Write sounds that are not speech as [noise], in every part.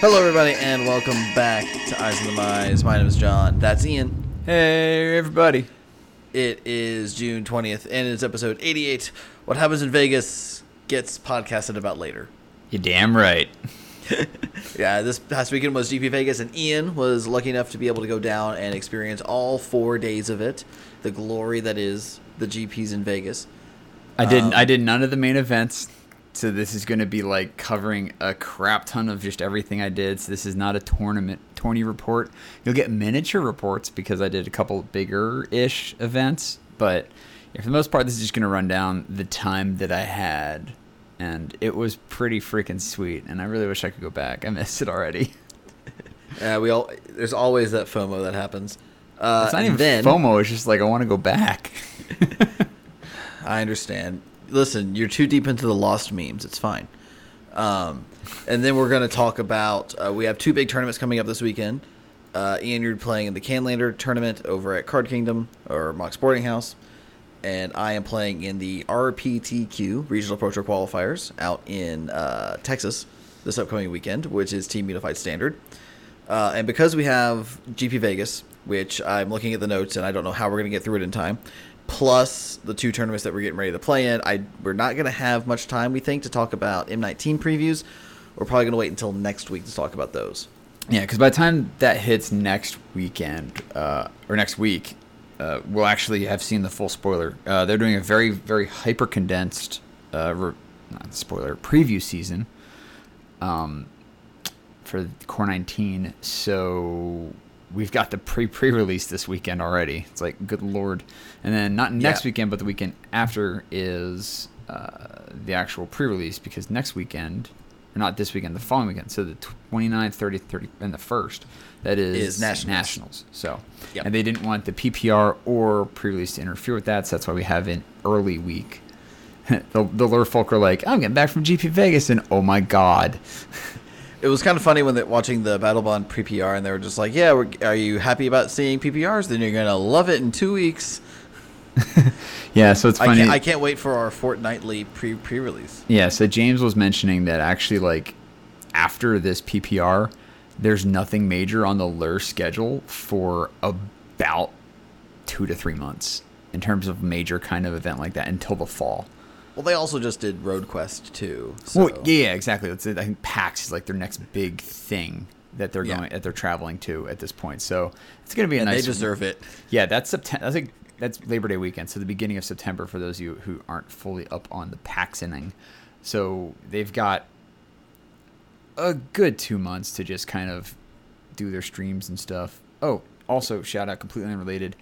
Hello, everybody, and welcome back to Eyes on the Mize. My name is John. That's Ian. Hey, everybody. It is June 20th, and it's episode 88. What happens in Vegas gets podcasted about later. You damn right. [laughs] Yeah, this past weekend was GP Vegas, and Ian was lucky enough to be able to go down and experience all four days of it. The glory that is the GPs in Vegas. I did Um, I did none of the main events. So this is going to be like covering a crap ton of just everything I did. So this is not a tournament tourney report. You'll get miniature reports because I did a couple bigger ish events, but yeah, for the most part this is just going to run down the time that I had and it was pretty freaking sweet and I really wish I could go back. I missed it already. [laughs] Uh, we all there's always that FOMO that happens. Uh, It's not even then, FOMO, it's just like I want to go back. [laughs] I understand. Listen, you're too deep into the lost memes. It's fine. Um, and then we're going to talk about. Uh, we have two big tournaments coming up this weekend. Uh, Ian, you're playing in the Canlander tournament over at Card Kingdom or Mox Boarding House, and I am playing in the RPTQ Regional Pro Tour Qualifiers out in uh, Texas this upcoming weekend, which is Team Unified Standard. Uh, and because we have GP Vegas, which I'm looking at the notes and I don't know how we're going to get through it in time, plus the two tournaments that we're getting ready to play in, I we're not going to have much time, we think, to talk about M19 previews. We're probably going to wait until next week to talk about those. Yeah, because by the time that hits next weekend uh, or next week, uh, we'll actually have seen the full spoiler. Uh, they're doing a very, very hyper condensed, uh, re- spoiler preview season um, for Core 19. So we've got the pre pre release this weekend already. It's like, good lord. And then not next Yeah. weekend, but the weekend after is uh, the actual pre release because next weekend, or not this weekend, the following weekend. So the 29th, 30th, 30th, and the 1st, that is, Is Nationals. Nationals. So, Yep. and they didn't want the PPR or pre release to interfere with that. So that's why we have an early week. the, the lure folk are like, I'm getting back from GP Vegas, and oh my god. [laughs] It was kind of funny when they watching the Battlebond pre PR and they were just like, "Yeah, we're, are you happy about seeing PPRs? Then you're going to love it in two weeks." [laughs] Yeah, so it's I can't, I can't wait for our fortnightly pre pre release. Yeah, so James was mentioning that actually, like, after this PPR, there's nothing major on the lure schedule for about two to three months in terms of major kind of event like that until the fall. Well, they also just did Road Quest too. So. Well, yeah, exactly. It's, I think PAX is like their next big thing that they're Yeah. going that they're traveling to at this point. So it's going to be a and nice. they deserve it. Yeah, that's September. I think that's Labor Day weekend, so the beginning of September for those of you who aren't fully up on the PAX inning. So they've got a good two months to just kind of do their streams and stuff. Oh, also shout out completely unrelated.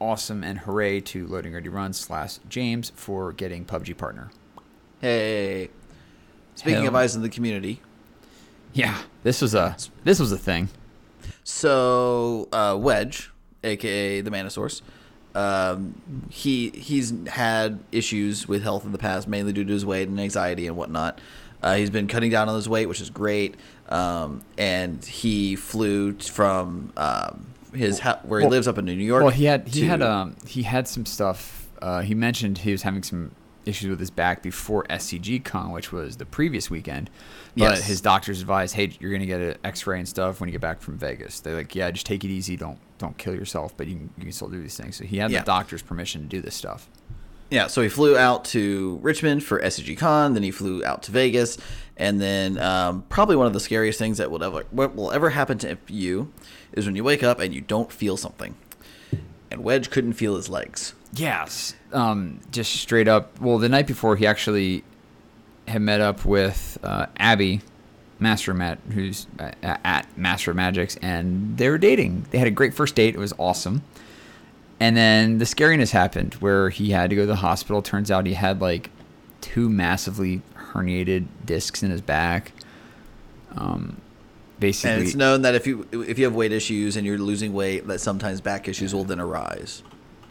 Awesome and hooray to Loading Ready Run slash James for getting PUBG partner. Hey, speaking Hell. of eyes in the community, Yeah, this was a this was a thing. so uh, Wedge, aka the Manosaurus, um, he he's had issues with health in the past, mainly due to his weight and anxiety and whatnot. Uh, he's been cutting down on his weight, which is great. Um, and he flew from um, his ha- where he Well- lives up in New York. Well, he had he had um he had some stuff. Uh, he mentioned he was having some issues with his back before SCG Con, which was the previous weekend. But Yes. his doctors advised, "Hey, you're gonna get an X-ray and stuff when you get back from Vegas." They're like, "Yeah, just take it easy. Don't don't kill yourself, but you can, you can still do these things." So he had Yeah. the doctor's permission to do this stuff. Yeah, so he flew out to Richmond for SCG Con, then he flew out to Vegas, and then um, probably one of the scariest things that will ever will ever happen to you is when you wake up and you don't feel something. And Wedge couldn't feel his legs. Yes. Um, just straight up. Well, the night before, he actually had met up with uh, Abby, Master Matt, who's uh, at Master Magics, and they were dating. They had a great first date. It was awesome. And then the scariness happened where he had to go to the hospital. Turns out he had like two massively herniated discs in his back. Um, basically, And it's known that if you if you have weight issues and you're losing weight, that sometimes back issues will then arise.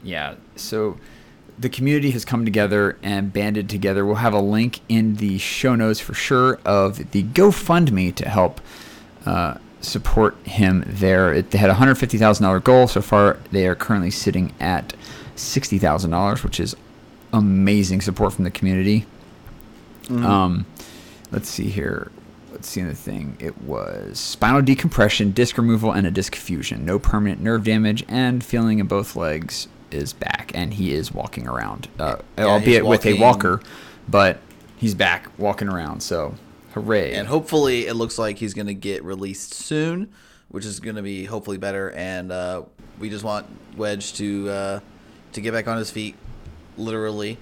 Yeah. So the community has come together and banded together. We'll have a link in the show notes for sure of the GoFundMe to help uh, support him there. It, they had a hundred fifty thousand dollar goal so far. They are currently sitting at sixty thousand dollars, which is amazing support from the community. Um, let's see here. let's see the thing. It was spinal decompression, disc removal, and a disc fusion. No permanent nerve damage, and feeling in both legs is back, and he is walking around, uh, Yeah, albeit with a walker, but he's back walking around. So, hooray! And hopefully, it looks like he's going to get released soon, which is going to be hopefully better. And uh, we just want Wedge to uh, to get back on his feet, literally,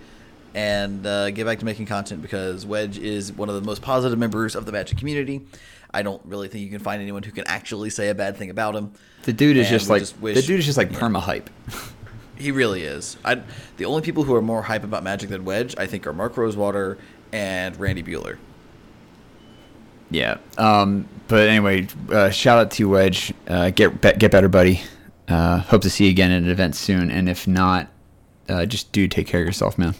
and uh, get back to making content because Wedge is one of the most positive members of the Magic community. I don't really think you can find anyone who can actually say a bad thing about him. the dude is and just like just wish- the dude is just like yeah. perma hype. [laughs] He really is. I the only people who are more hype about Magic than Wedge, I think, are Mark Rosewater and Randy Buehler. Yeah. Um, but anyway, uh, shout out to Wedge. Uh, get be- get better, buddy. Uh, hope to see you again at an event soon. And if not, uh, just do take care of yourself, man.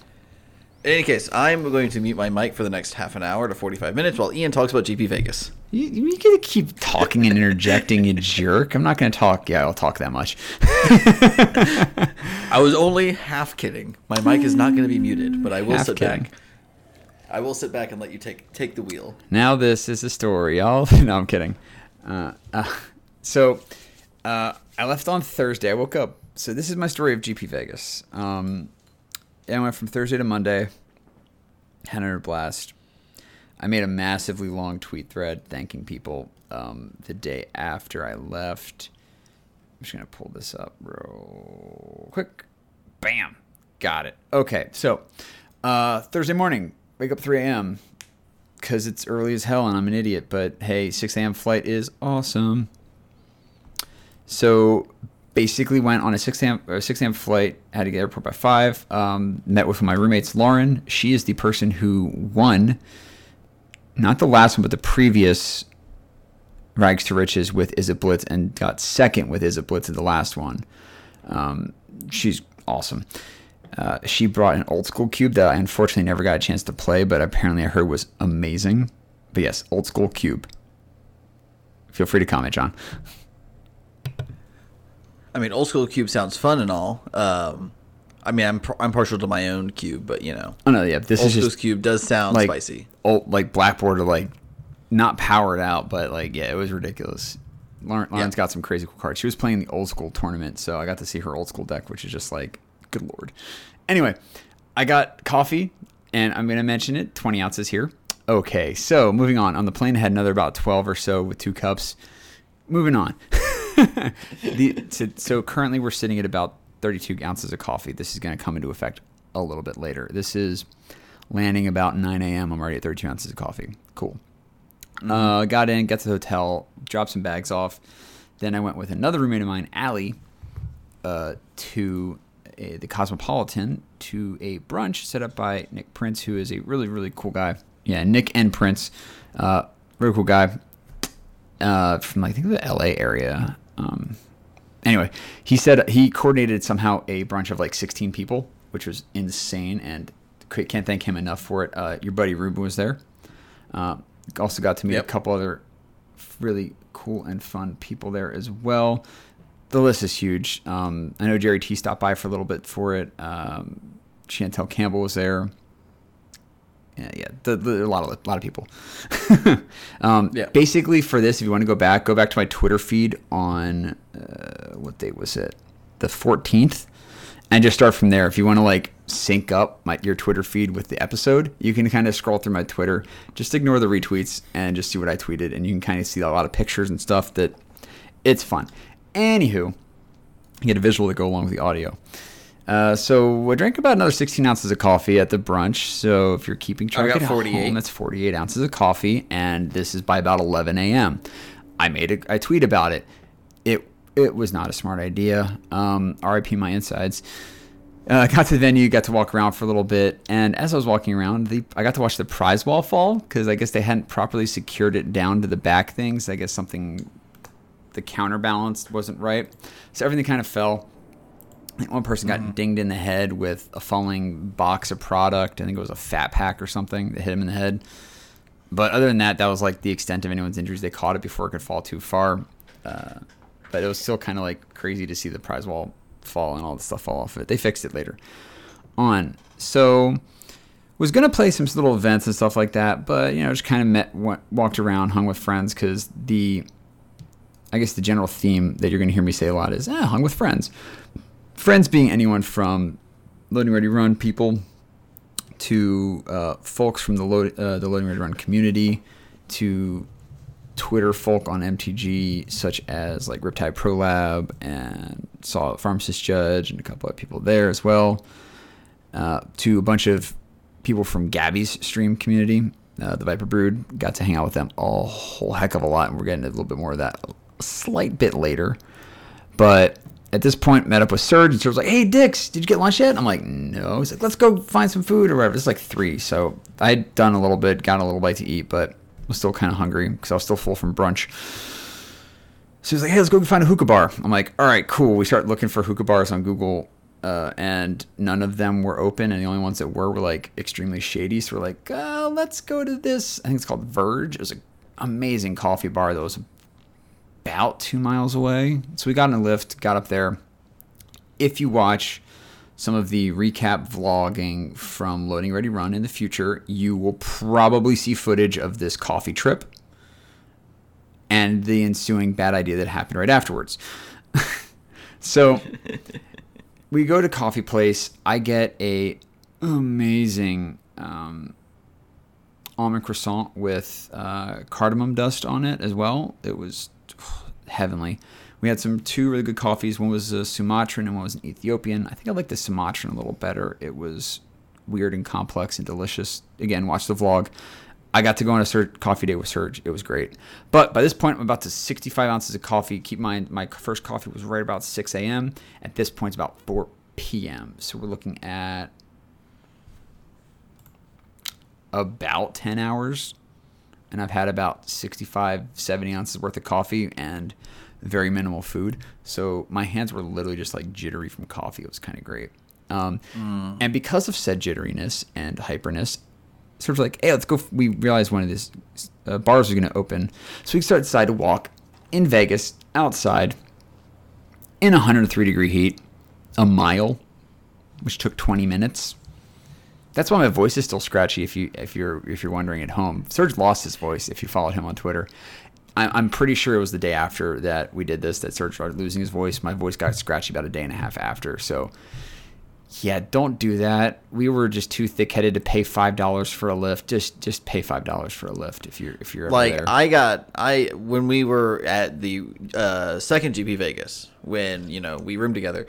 In any case, I'm going to mute my mic for the next half an hour to 45 minutes while Ian talks about GP Vegas. You, you gotta keep talking and interjecting, you [laughs] jerk. I'm not gonna talk. Yeah, I'll talk that much. I was only half kidding. My mic is not going to be muted, but I will Half sit kidding. back. I will sit back and let you take take the wheel. Now this is the story. I'll [laughs] no, I'm kidding. Uh, uh, so uh, I left on Thursday. I woke up. So this is my story of GP Vegas. Um, I went from Thursday to Monday. Had another blast. I made a massively long tweet thread thanking people um, the day after I left. I'm just gonna pull this up real quick. Bam, got it. Okay, so uh, Thursday morning, wake up 3 a.m because it's early as hell and I'm an idiot. But hey, 6 a.m. flight is awesome. So basically went on a 6 a.m. or 6 a.m. flight. Had to get airport by five. Um, met with my roommates Lauren. She is the person who won, not the last one, but the previous Rags to Riches with Izzet Blitz and got second with Izzet Blitz at the last one. Um, she's awesome. Uh, she brought an old school cube that I unfortunately never got a chance to play, but apparently I heard was amazing. But yes, old school cube. Feel free to comment, John. I mean, old school cube sounds fun and all. Um, I mean, I'm I'm partial to my own cube, but you know, Oh no, yeah, this old is school just cube does sound like spicy. old like blackboard or like not powered out, but like yeah, it was ridiculous. Lauren, Lauren's got some crazy cool cards. She was playing the old school tournament, so I got to see her old school deck, which is just like good lord. Anyway, I got coffee, and I'm gonna mention it. Twenty ounces here. Okay, so moving on. On the plane, I had another about twelve or so with two cups. Moving on. [laughs] the, so, so currently we're sitting at about 32 ounces of coffee. This is going to come into effect a little bit later. This is landing about 9 a.m. I'm already at 32 ounces of coffee. Cool. Uh, got in, got to the hotel, dropped some bags off. Then I went with another roommate of mine, Allie, uh, to a, the Cosmopolitan to a brunch set up by Nick Prince, who is a really, really cool guy. Yeah, Nick and Prince, uh, really cool guy uh, from I think the LA area. Um, anyway, he said he coordinated somehow a brunch of like 16 people, which was insane, and can't thank him enough for it. Uh, your buddy Ruben was there. Uh, also got to meet Yep. a couple other really cool and fun people there as well. The list is huge. Um, I know Jerry T stopped by for a little bit for it. Um, Chantel Campbell was there. Yeah, yeah, the, the, a lot of a lot of people. [laughs] um, Yeah. Basically, for this, if you want to go back, go back to my Twitter feed on uh, what date was it? The 14th, and just start from there. If you want to like sync up my your Twitter feed with the episode, you can kind of scroll through my Twitter. Just ignore the retweets and just see what I tweeted, and you can kind of see a lot of pictures and stuff. That it's fun. Anywho, you get a visual to go along with the audio. Uh, so I drank about another 16 ounces of coffee at the brunch. So if you're keeping track I got at 48. home, that's 48 ounces of coffee, and this is by about 11 a.m. I made a I tweet about it. It it was not a smart idea. Um, RIP my insides. Uh, [laughs] got to the venue, got to walk around for a little bit, and as I was walking around, the, I got to watch the prize wall fall because I guess they hadn't properly secured it down to the back things. I guess something the counterbalance wasn't right, so everything kind of fell. I think one person got dinged in the head with a falling box of product. I think it was a fat pack or something that hit him in the head. But other than that, that was like the extent of anyone's injuries. They caught it before it could fall too far. Uh, but it was still kind of like crazy to see the prize wall fall and all the stuff fall off of it. They fixed it later on. So was gonna play some little events and stuff like that, but you know, just kind of met, went, walked around, hung with friends because the, I guess the general theme that you're gonna hear me say a lot is, ah, hung with friends. Friends being anyone from loading ready run people to uh, folks from the load, uh, the loading ready run community to Twitter folk on MTG, such as like Riptide Pro Lab and saw Pharmacist Judge and a couple of people there as well. Uh, to a bunch of people from Gabby's stream community, uh, the Viper Brood. Got to hang out with them a whole heck of a lot, and we're getting a little bit more of that a slight bit later. But at this point, met up with Serge, and Serge was like, "Hey, Dix, did you get lunch yet?" I'm like, "No." He's like, "Let's go find some food or whatever." It's like three, so I'd done a little bit, got a little bite to eat, but was still kind of hungry because I was still full from brunch. So he's like, "Hey, let's go find a hookah bar." I'm like, "All right, cool." We start looking for hookah bars on Google, uh, and none of them were open, and the only ones that were were like extremely shady. So we're like, uh, "Let's go to this." I think it's called Verge. It was an amazing coffee bar that was about two miles away. So we got in a lift, got up there. If you watch some of the recap vlogging from Loading Ready Run in the future, you will probably see footage of this coffee trip and the ensuing bad idea that happened right afterwards. [laughs] so we go to coffee place. I get a amazing um, almond croissant with uh, cardamom dust on it as well. It was heavenly. We had some two really good coffees. One was a Sumatran and one was an Ethiopian. I think I like the Sumatran a little better. It was weird and complex and delicious. Again, watch the vlog. I got to go on a Serge coffee day with Serge. It was great. But by this point, I'm about to 65 ounces of coffee. Keep in mind, my first coffee was right about 6 a.m. At this point, it's about 4 p.m. So we're looking at about 10 hours. And I've had about 65, 70 ounces worth of coffee and very minimal food. So my hands were literally just like jittery from coffee. It was kind of great. Um, mm. And because of said jitteriness and hyperness, sort of like, hey, let's go. We realized one of these uh, bars was going to open. So we started decide to walk in Vegas outside in 103 degree heat, a mile, which took 20 minutes. That's why my voice is still scratchy. If you if you're if you're wondering at home, Serge lost his voice. If you followed him on Twitter, I'm pretty sure it was the day after that we did this that Serge started losing his voice. My voice got scratchy about a day and a half after. So, yeah, don't do that. We were just too thick headed to pay five dollars for a lift. Just just pay five dollars for a lift if you're if you're like there. I got I when we were at the uh, second GP Vegas when you know we roomed together.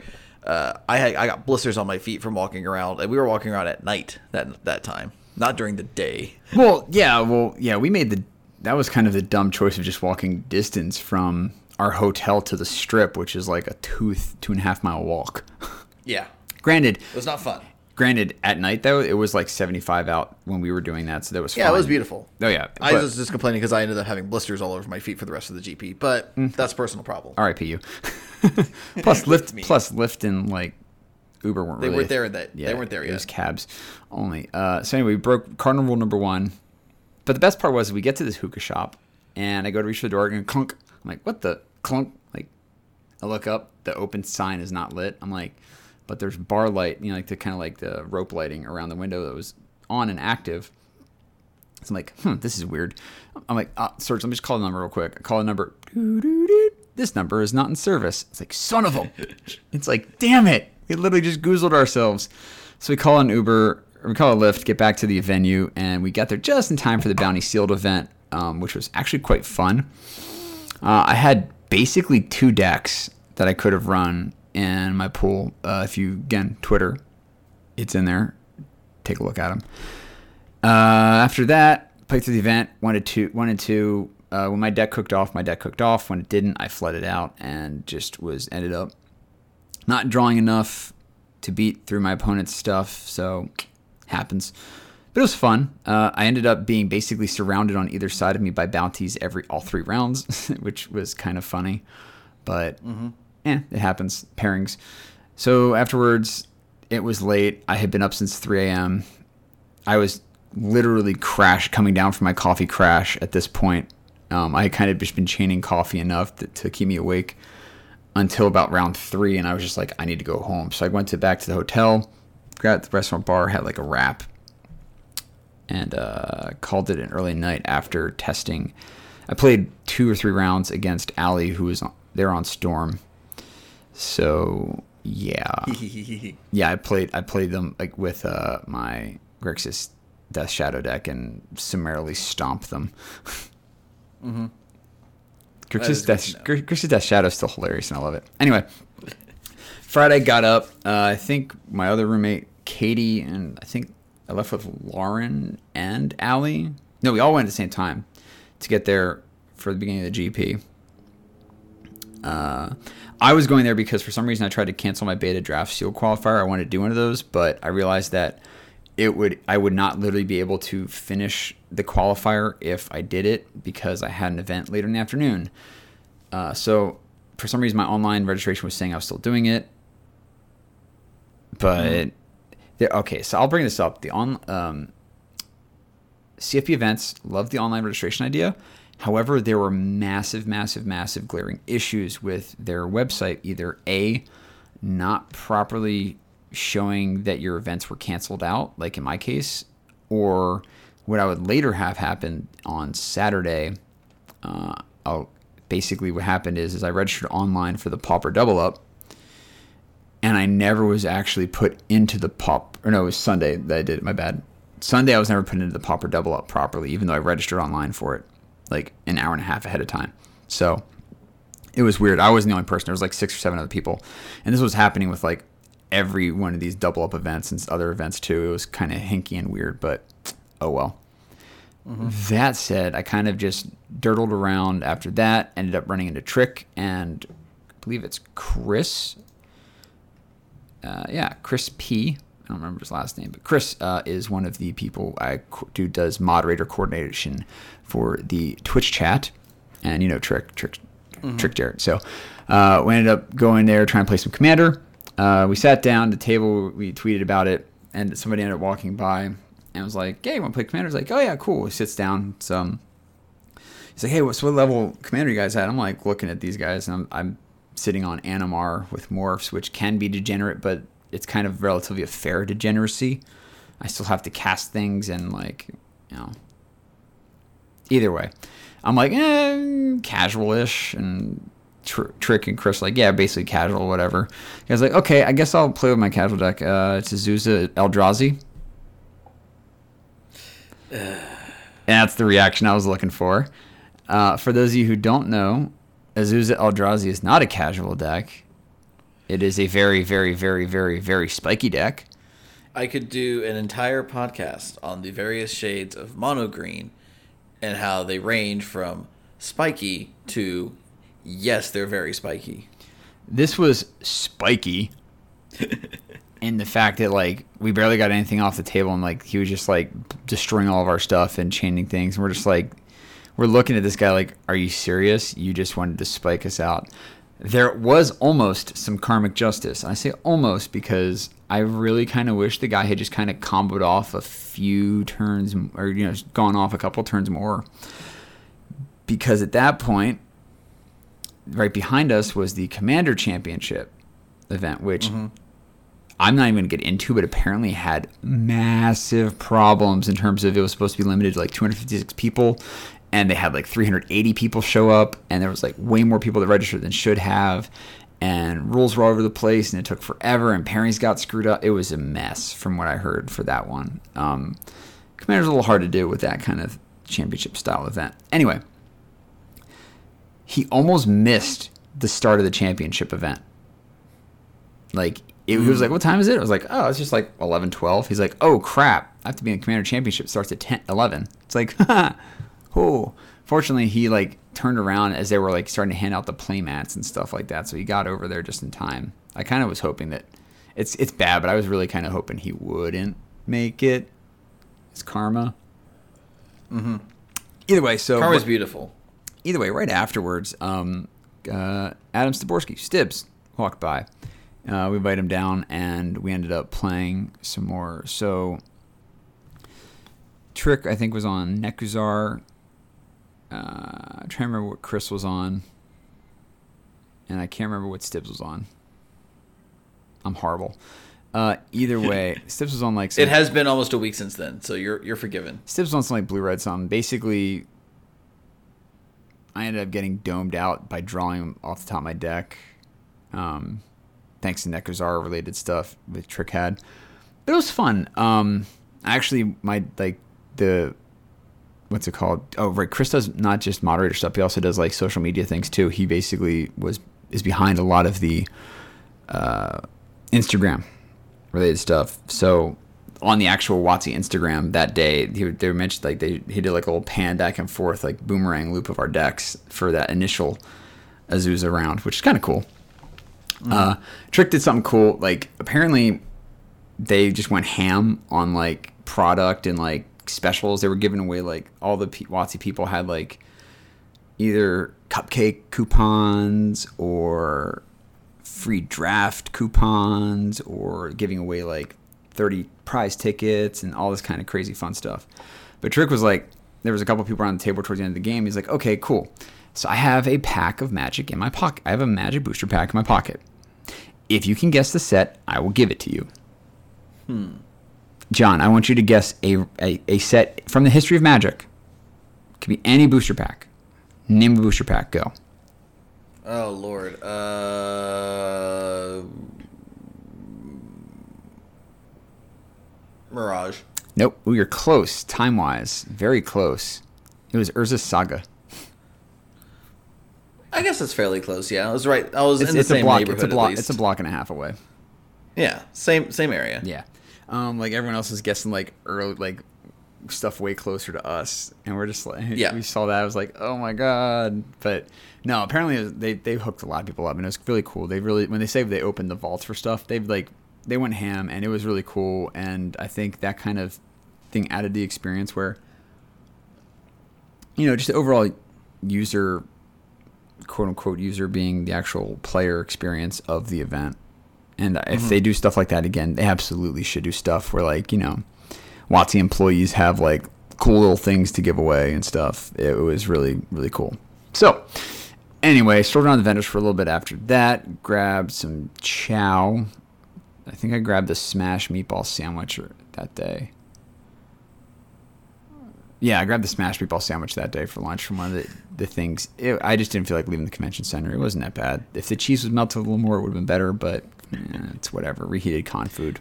Uh, I had I got blisters on my feet from walking around, and we were walking around at night that that time, not during the day. Well, yeah, well, yeah, we made the that was kind of the dumb choice of just walking distance from our hotel to the strip, which is like a two two and a half mile walk. [laughs] Yeah. Granted, it was not fun. Granted, at night though, it was like 75 out when we were doing that, so that was yeah, fun. it was beautiful. Oh yeah, I was just complaining because I ended up having blisters all over my feet for the rest of the GP, but mm. that's a personal problem. R.I.P. you. [laughs] [laughs] plus Lyft, plus Lyft and like Uber weren't. They really, weren't there. That yeah, they weren't there yet. It was cabs only. Uh, so anyway, we broke cardinal rule number one. But the best part was we get to this hookah shop and I go to reach for the door and clunk. I'm like, what the clunk? Like, I look up, the open sign is not lit. I'm like, but there's bar light, you know, like the kind of like the rope lighting around the window that was on and active. So I'm like, hmm, this is weird. I'm like, ah, Serge, let me just call the number real quick. I call the number. This number is not in service. It's like, son of a. Bitch. It's like, damn it. We literally just goozled ourselves. So we call an Uber we call a lift, get back to the venue, and we got there just in time for the Bounty Sealed event, um, which was actually quite fun. Uh, I had basically two decks that I could have run in my pool. Uh, if you again Twitter, it's in there. Take a look at them. Uh, after that, played through the event. Wanted to wanted to. Uh, when my deck cooked off, my deck cooked off. When it didn't, I flooded out and just was ended up not drawing enough to beat through my opponent's stuff. So happens. But it was fun. Uh, I ended up being basically surrounded on either side of me by bounties every all three rounds, [laughs] which was kind of funny. But mm-hmm. eh, it happens. Pairings. So afterwards, it was late. I had been up since 3 a.m. I was literally crash coming down from my coffee crash at this point. Um, I had kind of just been chaining coffee enough to, to keep me awake until about round three, and I was just like, I need to go home. So I went to back to the hotel got the restaurant bar, had like a wrap, and uh, called it an early night after testing. I played two or three rounds against Ali, who was on, there on Storm. So yeah, [laughs] yeah, I played I played them like with uh, my Grixis Death Shadow deck and summarily stomped them. [laughs] mm-hmm. Grixis Death, Grixis Death Shadow is still hilarious and I love it. Anyway, [laughs] Friday got up. Uh, I think my other roommate Katie and I think I left with Lauren and Allie. No, we all went at the same time to get there for the beginning of the GP. Uh, I was going there because for some reason I tried to cancel my beta draft seal qualifier. I wanted to do one of those, but I realized that it would I would not literally be able to finish the qualifier if I did it because I had an event later in the afternoon. Uh, so for some reason my online registration was saying I was still doing it, but mm. okay. So I'll bring this up. The on um, CFB events love the online registration idea. However, there were massive, massive, massive glaring issues with their website. Either A, not properly showing that your events were canceled out, like in my case, or what I would later have happen on Saturday. Uh, basically, what happened is, is I registered online for the Pauper Double Up, and I never was actually put into the pop. Or no, it was Sunday that I did it. My bad. Sunday I was never put into the Pauper Double Up properly, even though I registered online for it like an hour and a half ahead of time. So it was weird. I wasn't the only person. There was like six or seven other people, and this was happening with like every one of these double up events and other events too. It was kind of hinky and weird, but oh well. Mm-hmm. That said, I kind of just dirtled around after that. Ended up running into Trick and I believe it's Chris. Uh, yeah, Chris P. I don't remember his last name, but Chris uh, is one of the people I do does moderator coordination for the Twitch chat, and you know Trick Trick mm-hmm. Trick Jared. So uh, we ended up going there trying to play some Commander. Uh, we sat down the table, we tweeted about it, and somebody ended up walking by and was like, "Hey, want to play Commander?" Was like, "Oh yeah, cool." He sits down. So he's like, "Hey, what's what level Commander you guys at?" I'm like looking at these guys, and I'm, I'm sitting on Animar with morphs, which can be degenerate, but it's kind of relatively a fair degeneracy. I still have to cast things and like you know. Either way, I'm like eh, casual-ish, and tr- Trick and Chris like yeah, basically casual, whatever. I was like, okay, I guess I'll play with my casual deck. Uh, it's Azusa Eldrazi. and that's the reaction I was looking for. Uh, for those of you who don't know, Azusa Eldrazi is not a casual deck. It is a very, very, very, very, very spiky deck. I could do an entire podcast on the various shades of mono green and how they range from spiky to yes, they're very spiky. This was spiky [laughs] in the fact that like we barely got anything off the table and like he was just like destroying all of our stuff and chaining things and we're just like we're looking at this guy like are you serious you just wanted to spike us out there was almost some karmic justice. I say almost because I really kind of wish the guy had just kind of comboed off a few turns or you know gone off a couple turns more. Because at that point, right behind us was the Commander Championship event, which mm-hmm. I'm not even going to get into, but apparently had massive problems in terms of it was supposed to be limited to like 256 people, and they had like 380 people show up and there was like way more people that registered than should have and rules were all over the place and it took forever and pairings got screwed up. It was a mess from what i heard for that one. Um, commander's a little hard to do with that kind of championship style event. Anyway he almost missed the start of the championship event like it, he was like what time is it i was like oh it's just like 11 12 he's like oh crap i have to be in the commander championship it starts at 10 11 it's like [laughs] oh. Fortunately, he like turned around as they were like starting to hand out the playmats and stuff like that, so he got over there just in time. I kind of was hoping that it's it's bad, but I was really kind of hoping he wouldn't make it. It's karma. Mm-hmm. Either way, so karma's beautiful. Either way, right afterwards, um, uh, Adam Styborski, Stybs, walked by. Uh, we invited him down, and we ended up playing some more. So, Trick, I think, was on Nekusar. Uh, I'm trying to remember what Chris was on, and I can't remember what Stybs was on. I'm horrible. Uh, either [laughs] way, Stybs was on like some, It has been almost a week since then, so you're you're forgiven. Stybs was on some like blue red something. Basically, I ended up getting domed out by drawing off the top of my deck. Um, thanks to Nekusar related stuff with Trick had. But it was fun. Um, actually, my like the what's it called? Oh, right. Chris does not just moderator stuff. He also does like social media things too. He basically was is behind a lot of the uh, Instagram related stuff. So on the actual WotC Instagram that day, he, they mentioned like they he did like a little pan back and forth like boomerang loop of our decks for that initial Azusa round, which is kind of cool. Uh, Trick did something cool. Like apparently they just went ham on like product and like specials. They were giving away like all the P- WotC people had like either cupcake coupons or free draft coupons or giving away like 30 prize tickets and all this kind of crazy fun stuff. But Trick was like, there was a couple people around the table towards the end of the game. He's like, okay, cool. So I have a pack of Magic in my pocket. I have a Magic booster pack in my pocket. If you can guess the set, I will give it to you. Hmm. John, I want you to guess a, a, a set from the history of Magic. Could be any booster pack. Name a booster pack. Go. Oh lord. Uh Mirage. Nope. Ooh, you're close, time wise. Very close. It was Urza's Saga. I guess it's fairly close. Yeah, I was right. I was It's, in the same block. neighborhood It's a block. It's a block and a half away. Yeah, same same area. Yeah. Um, like everyone else is guessing like early, like stuff way closer to us, and we're just like, Yeah. we saw that. I was like, oh my god. But no, apparently was- they they hooked a lot of people up, and it was really cool. They really when they say they opened the vaults for stuff, they've like they went ham, and it was really cool. And I think that kind of thing added the experience where you know just the overall user quote unquote user being the actual player experience of the event. And if mm-hmm. they do stuff like that again, they absolutely should do stuff where like, you know, WotC employees have like cool little things to give away and stuff. It was really, really cool. So anyway, strolled around the vendors for a little bit after that, grabbed some chow. I think I grabbed the smash meatball sandwich that day. Yeah, I grabbed the smash meatball sandwich that day for lunch from one of the, the things. It, I just didn't feel like leaving the convention center. It wasn't that bad. If the cheese was melted a little more, it would have been better, but eh, it's whatever. Reheated con food.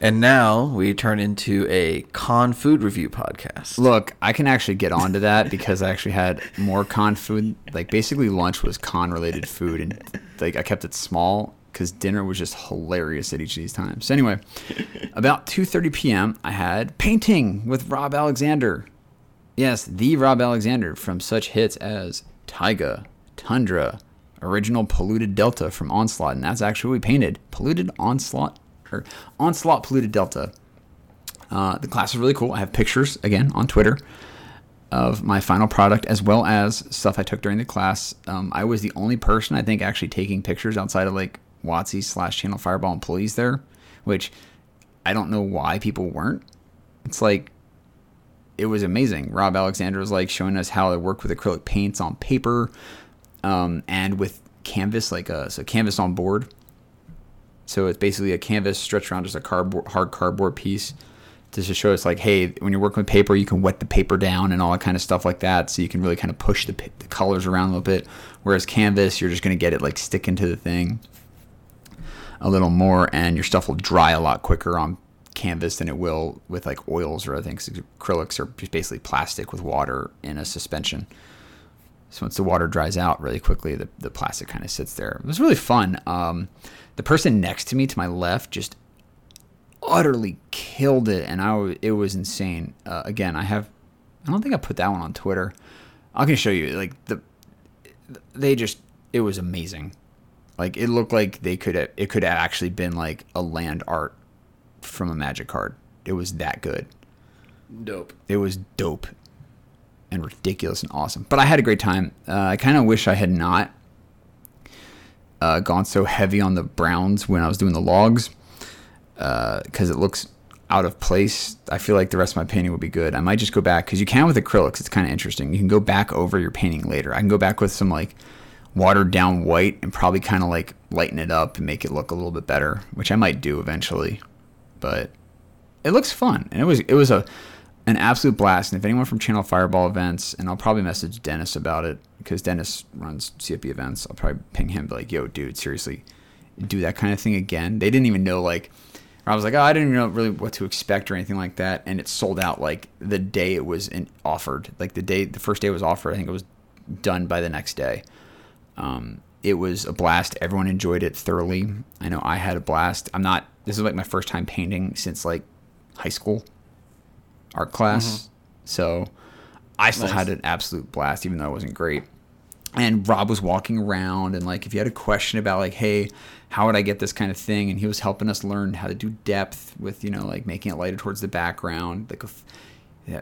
And now we turn into a con food review podcast. Look, I can actually get onto that because I actually had more con food. Like basically, lunch was con related food, and like I kept it small because dinner was just hilarious at each of these times. So anyway, [laughs] about 2:30 p.m., I had painting with Rob Alexander. Yes, the Rob Alexander from such hits as Taiga, Tundra, original Polluted Delta from Onslaught, and that's actually what we painted. Polluted Onslaught or Onslaught Polluted Delta. Uh, the class is really cool. I have pictures again on Twitter of my final product as well as stuff I took during the class. Um, I was the only person I think actually taking pictures outside of like WotC slash Channel Fireball employees there, which I don't know why people weren't. It's like it was amazing. Rob Alexander was like showing us how to work with acrylic paints on paper um, and with canvas, like a so canvas on board. So it's basically a canvas stretched around just a cardboard, hard cardboard piece to show us like, hey, when you're working with paper, you can wet the paper down and all that kind of stuff like that. So you can really kind of push the, the colors around a little bit. Whereas canvas, you're just going to get it like stick into the thing a little more, and your stuff will dry a lot quicker on canvas than it will with like oils or other things. Acrylics are just basically plastic with water in a suspension. So once the water dries out really quickly, the, the plastic kind of sits there. It was really fun. Um, the person next to me to my left just utterly killed it, and I it was insane. Uh, again, I have I don't think I put that one on Twitter. I can show you like the they just it was amazing. Like it looked like they could have, it could have actually been like a land art from a magic card. It was that good. Dope. It was dope and ridiculous and awesome. But I had a great time. Uh, I kind of wish I had not uh, gone so heavy on the browns when I was doing the logs because it looks out of place. I feel like the rest of my painting would be good. I might just go back because you can with acrylics. It's kind of interesting. You can go back over your painting later. I can go back with some like watered down white and probably kind of like lighten it up and make it look a little bit better, which I might do eventually. But it looks fun, and it was it was a an absolute blast. And if anyone from Channel Fireball events, and I'll probably message Dennis about it because Dennis runs CFB events. I'll probably ping him like, "Yo, dude, seriously, do that kind of thing again." They didn't even know like. I was like, oh, I didn't even know really what to expect or anything like that, and it sold out like the day it was in, offered. Like the day, the first day it was offered, I think it was done by the next day. Um, it was a blast. Everyone enjoyed it thoroughly. I know I had a blast. I'm not. This is like my first time painting since like high school art class, so I still Nice. had an absolute blast, even though it wasn't great. And Rob was walking around, and like if you had a question about like, hey, how would I get this kind of thing, and he was helping us learn how to do depth with you know like making it lighter towards the background, like a f- yeah,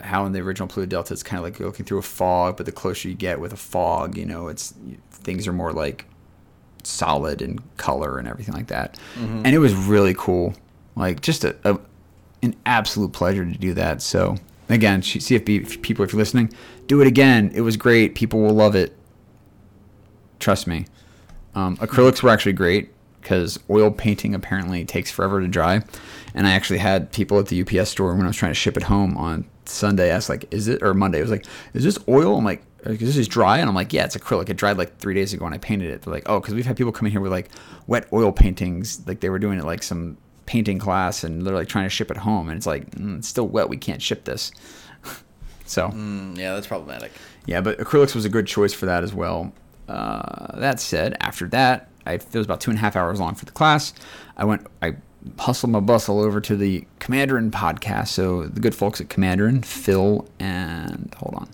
how in the original Polluted Delta it's kind of like looking through a fog, but the closer you get with a fog, you know, it's things are more like solid and color and everything like that. And it was really cool, like just a, a an absolute pleasure to do that. So again, CFB people, if you're listening, do it again. It was great. People will love it. Trust me. Um, acrylics were actually great because oil painting apparently takes forever to dry. And I actually had people at the UPS store when I was trying to ship it home on Sunday asked like, "Is it?" or Monday it was like, "Is this oil?" I'm like, "Is this is dry?" And I'm like, "Yeah, it's acrylic. It dried like three days ago and I painted it." They're like, "Oh, because we've had people come in here with like wet oil paintings, like they were doing it like some painting class, and they're like trying to ship it home, and it's like mm, it's still wet. We can't ship this." [laughs] so Mm, yeah, that's problematic. yeah, but acrylics was a good choice for that as well. Uh, that said, after that, I, it was about two and a half hours long for the class. I went, I hustled my bustle over to the Commanderin podcast. So the good folks at Commanderin, Phil and hold on,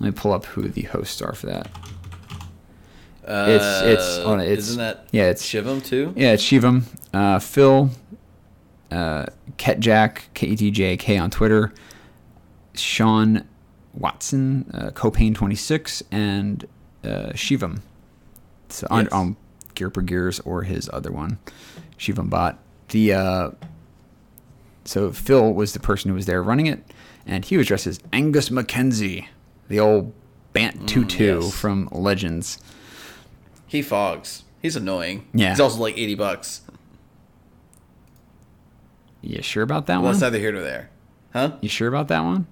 let me pull up who the hosts are for that. It's- it's- Uh, on, it's- isn't that yeah, it's- Shivam too? Yeah, it's Shivam, uh, Phil, uh, Ketjack, K E T J K on Twitter, Sean Watson, uh, Copain26, and uh, Shivam. So on, Yes. on Gear per Gears or his other one, Shivam Bot. The uh, so Phil was the person who was there running it, and he was dressed as Angus Mackenzie, the old Bant Tutu yes. from Legends. He fogs. He's annoying. Yeah. He's also like eighty bucks. You sure about that Well, one? that's neither here nor there. Huh? You sure about that one?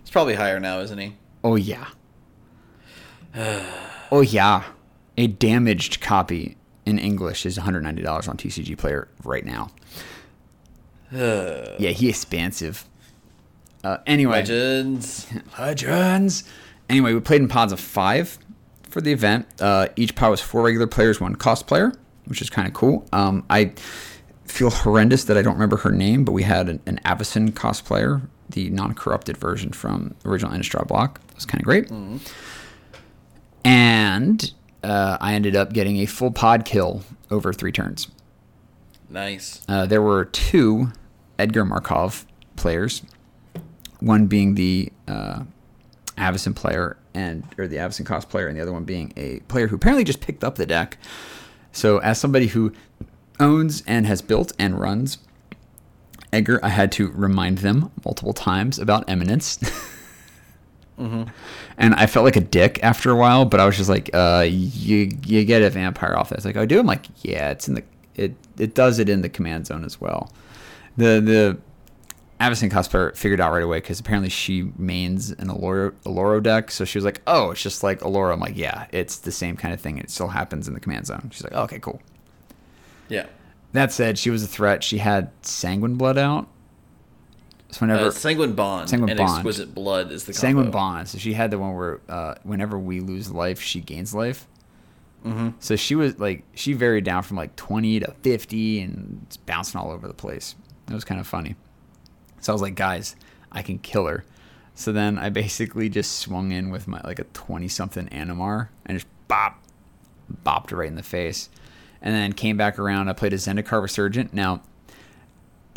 He's probably higher now, isn't he? Oh yeah. [sighs] oh yeah. A damaged copy in English is $190 on TCG Player right now. [sighs] yeah, he expansive. Uh, anyway, Legends. [laughs] Legends. Anyway, we played in pods of five for the event. Uh, each pod was four regular players, one cost player, which is kind of cool. Um, I feel horrendous that I don't remember her name, but we had an, an Avacyn cosplayer, the non-corrupted version from original Innistrad block. It was kind of great. And uh, I ended up getting a full pod kill over three turns. Nice. Uh, there were two Edgar Markov players, one being the uh, Avacyn player and or the Avacyn cost player, and the other one being a player who apparently just picked up the deck. So, as somebody who owns and has built and runs Edgar, I had to remind them multiple times about Eminence. [laughs] And I felt like a dick after a while, but I was just like, uh, you you get a vampire off this. Like, I do. I'm like, yeah, it's in the it it does it in the command zone as well. The the Avacyn cosplayer figured out right away because apparently she mains an Oloro, Oloro deck, so she was like, oh, it's just like Oloro. I'm like, yeah, it's the same kind of thing. It still happens in the command zone. She's like, oh, okay, cool. Yeah. That said, she was a threat. She had Sanguine Blood out. So whenever Uh, Sanguine Bond Sanguine and Bond. Exquisite Blood is the combo. Sanguine Bond. So she had the one where uh, whenever we lose life, she gains life. Mm-hmm. So she was like, she varied down from like 20 to 50 and it's bouncing all over the place. It was kind of funny. So I was like, guys, I can kill her. So then I basically just swung in with my like a 20 something Animar and just bop, bopped her right in the face. And then came back around. I played a Zendikar Resurgent. Now,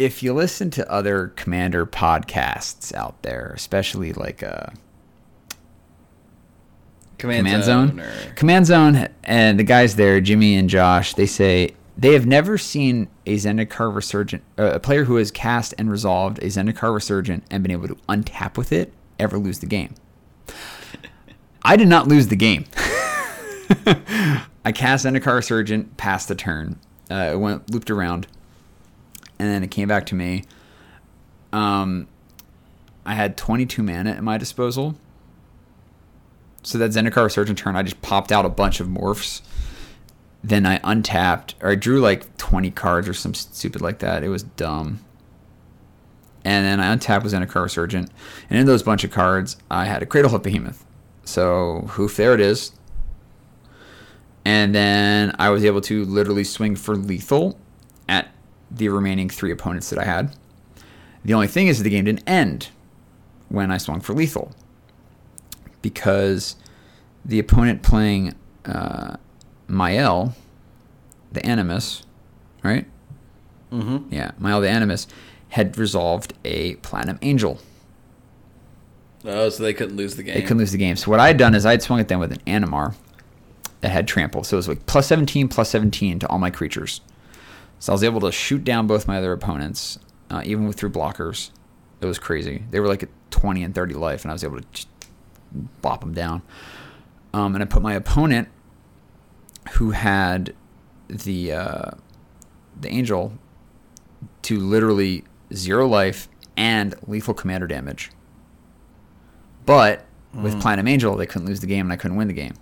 if you listen to other commander podcasts out there, especially like uh, Command, Command Zone. Zone, or- Command Zone, and the guys there, Jimmy and Josh, they say they have never seen a Zendikar Resurgent, uh, a player who has cast and resolved a Zendikar Resurgent and been able to untap with it ever lose the game. I did not lose the game. [laughs] I cast Zendikar Resurgent past the turn. Uh, it went looped around, and then it came back to me. Um, I had 22 mana at my disposal. So that Zendikar Resurgent turn, I just popped out a bunch of morphs. Then I untapped, or I drew like 20 cards or some stupid like that. It was dumb. And then I untapped with Zendikar Resurgent. And in those bunch of cards, I had a Cradlehoof Behemoth. So, hoof, there it is. And then I was able to literally swing for lethal the remaining three opponents that I had. The only thing is the game didn't end when I swung for lethal because the opponent playing uh, Mael, the Animus, right? Mm-hmm. Yeah, Mael the Animus had resolved a Platinum Angel. Oh, so they couldn't lose the game. They couldn't lose the game. So what I had done is I had swung at them with an Animar that had trample. So it was like plus 17, plus 17 to all my creatures. So I was able to shoot down both my other opponents, uh, even with through blockers. It was crazy. They were like at 20 and 30 life, and I was able to just bop them down. Um, and I put my opponent, who had the uh, the angel, to literally zero life and lethal commander damage. But with Platinum Angel, they couldn't lose the game, and I couldn't win the game.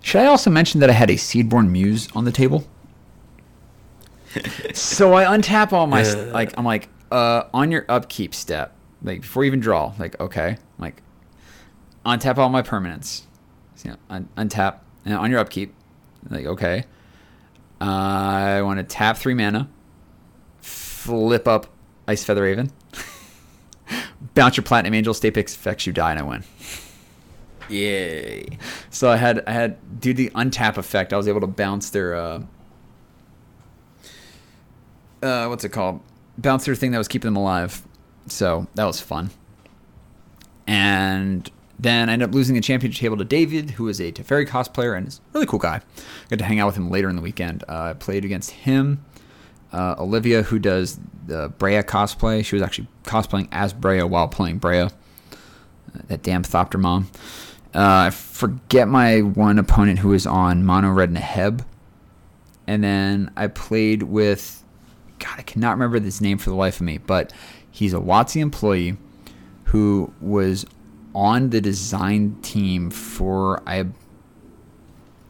Should I also mention that I had a Seedborn Muse on the table? So I untap all my like I'm like uh on your upkeep step like before you even draw like okay I'm like untap all my permanents. So, you know, un- untap and on your upkeep like okay. Uh, I want to tap three mana flip up Icefeather Aven [laughs] bounce your Platinum Angel stay picks effects you die and I win. Yay. so I had I had to the untap effect, I was able to bounce their uh, uh what's it called? Bouncer thing that was keeping them alive. So that was fun. And then I ended up losing the championship table to David, who is a Teferi cosplayer and is a really cool guy. I Got to hang out with him later in the weekend. Uh, I played against him, uh, Olivia, who does the Breya cosplay. She was actually cosplaying as Breya while playing Breya. Uh, that damn Thopter mom. Uh, I forget my one opponent who was on Mono Red Neheb. And then I played with, God, I cannot remember this name for the life of me, but he's a WotC employee who was on the design team for I,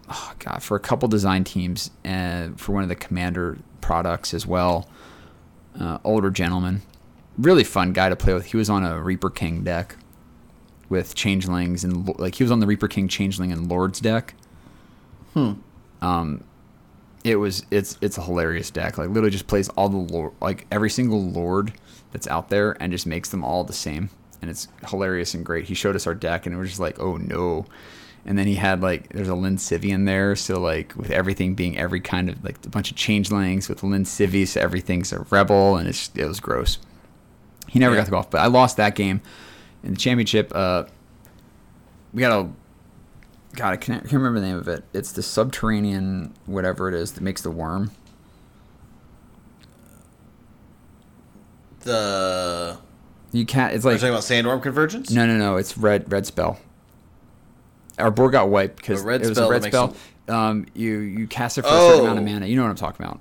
oh God, for a couple design teams and for one of the Commander products as well. Uh, older gentleman, really fun guy to play with. He was on a Reaper King deck with changelings and like he was on the Reaper King changeling and Lords deck. Hmm. Um, it was it's it's a hilarious deck. Like literally just plays all the lord, like every single Lord that's out there and just makes them all the same, and it's hilarious and great. He showed us our deck and it was just like, oh no. And then he had like there's a Lin Sivvi there, so like with everything being every kind of like a bunch of changelings with Lin Sivvi, so everything's a rebel, and it's it was gross. He never Yeah. got to go off, but I lost that game in the championship. Uh, we got a God, I can't, can't remember the name of it. It's the subterranean whatever it is that makes the worm. The You can't. It's are you like talking about Sandworm Convergence? no, no, no. It's red red spell. Our board got wiped because it was spell a red spell. Um, you you cast it for a certain amount of Oh. mana. You know what I'm talking about.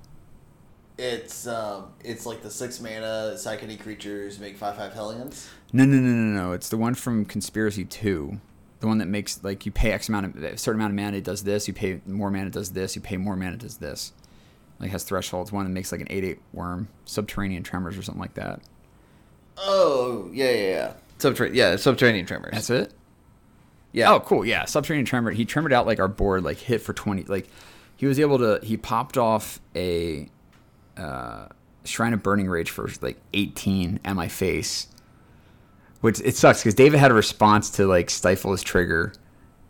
It's um, it's like the six mana psychic creatures make five five Hellions. No, no, no, no, no. It's the one from Conspiracy Two, the one that makes like you pay X amount of a certain amount of mana, it does this. You pay more mana, it does this. You pay more mana, it does this. Like has thresholds. One that makes like an eight eight worm, subterranean tremors or something like that. Oh yeah yeah yeah. Subterranean yeah subterranean tremors. That's it. yeah. Oh, cool. Yeah, subterranean tremor. He tremored out like our board, like hit for twenty. Like he was able to. He popped off a uh, shrine of burning rage for like eighteen at my face, which it sucks because David had a response to like stifle his trigger,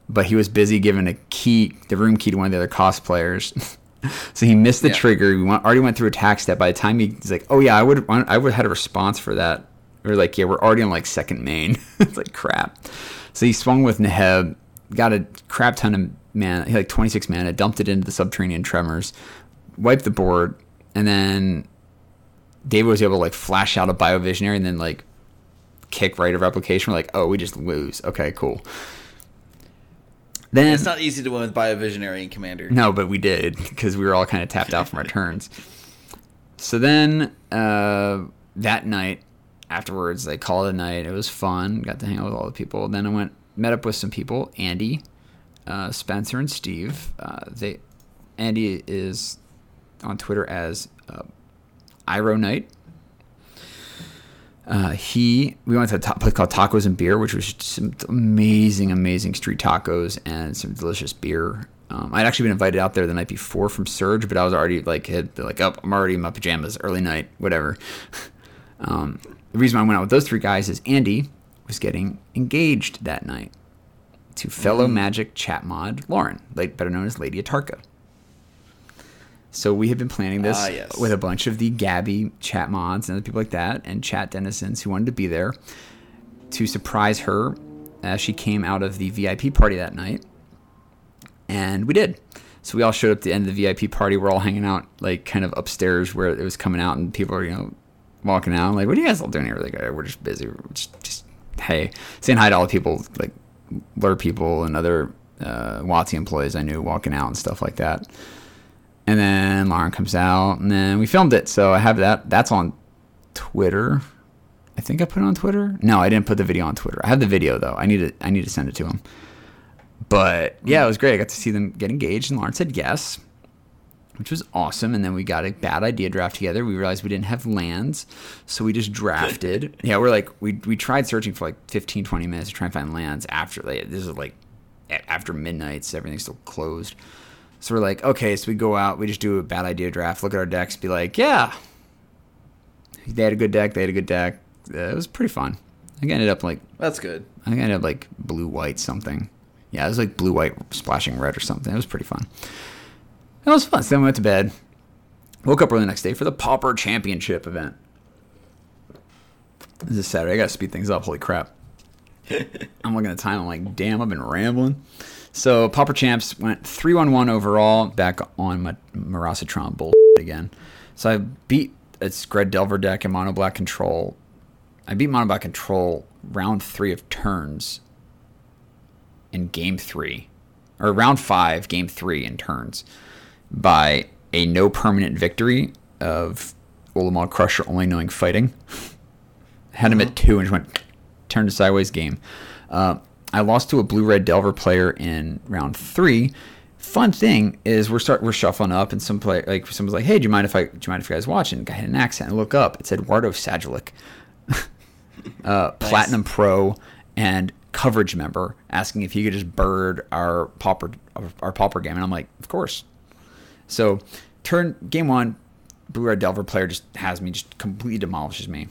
but he was busy giving a key, the room key to one of the other cosplayers. [laughs] so he missed the Yeah. trigger. We went, already went through attack step. By the time he, he's like, "Oh yeah, I would, I would have had a response for that." We were like, "Yeah, we're already on like second main." [laughs] it's like crap. So he swung with Neheb, got a crap ton of mana, he had like 26 mana, dumped it into the subterranean tremors, wiped the board, and then David was able to like flash out a biovisionary and then like kick rite of replication. We're like, oh, we just lose. Okay, cool. Then It's not easy to win with Biovisionary and Commander. No, but we did because we were all kind of tapped out from our [laughs] turns. So then uh, that night afterwards, they called it a night. It was fun. Got to hang out with all the people. Then I went met up with some people. Andy, uh, Spencer, and Steve. Uh, they Andy is on Twitter as uh, Iro Knight. Uh, he we went to a ta- place called Tacos and Beer, which was some amazing, amazing street tacos and some delicious beer. Um, I'd actually been invited out there the night before from Surge, but I was already like had like up. I'm already in my pajamas, early night, whatever. [laughs] Um, the reason why I went out with those three guys is Andy was getting engaged that night to fellow Magic chat mod Lauren, like better known as Lady Atarka. So we have been planning this Ah, yes. with a bunch of the Gabby chat mods and other people like that, and chat denizens who wanted to be there to surprise her as she came out of the VIP party that night. And we did. So we all showed up at the end of the VIP party. We're all hanging out, like, kind of upstairs where it was coming out, and people are, you know, walking out. like, what are you guys all doing here? Like, "Uh, we're just busy. We're just, just, hey, saying hi to all the people, like, lure people and other uh, WotC employees I knew walking out and stuff like that. And then Lauren comes out, and then we filmed it. So I have that. That's on Twitter. I think I put it on Twitter. No, I didn't put the video on Twitter. I have the video though. I need to. I need to send it to him. But yeah, it was great. I got to see them get engaged, and Lauren said yes, which was awesome. And then we got a bad idea draft together. We realized we didn't have lands, so we just drafted. yeah, we're like we we tried searching for like 15, 20 minutes to try and find lands after like this is like after midnight, so everything's still closed. So we're like, okay, so we go out, we just do a bad idea draft, look at our decks, be like, yeah, they had a good deck, they had a good deck. Uh, it was pretty fun. I think I ended up like That's good. I think I ended up like blue white something. Yeah, it was like blue white splashing red or something. It was pretty fun. It was fun. So then we went to bed. Woke up early the next day for the Pauper Championship event. This is Saturday. I gotta speed things up. Holy crap. [laughs] I'm looking at the time. I'm like, damn, I've been rambling. So Pauper Champs went 3 1 1 overall. Back on my Marasatron bull again. So I beat its Gred Delver deck and Mono Black Control. I beat Mono Black Control round three of turns in game three, or round five, game three in turns, by a no permanent victory of Ulamog Crusher only knowing fighting. [laughs] Had him at two and just went turned a sideways game. Uh, I lost to a blue red Delver player in round three. Fun thing is we're start we're shuffling up and some play like someone's like, hey, do you mind if I do you mind if you guys watch? And guy had an accent. And look up, it's Eduardo Sajgalik, [laughs] uh, platinum pro and coverage member, asking if he could just bird our popper our pauper game. And I'm like, of course. So turn game one, blue red Delver player just has me just completely demolishes me.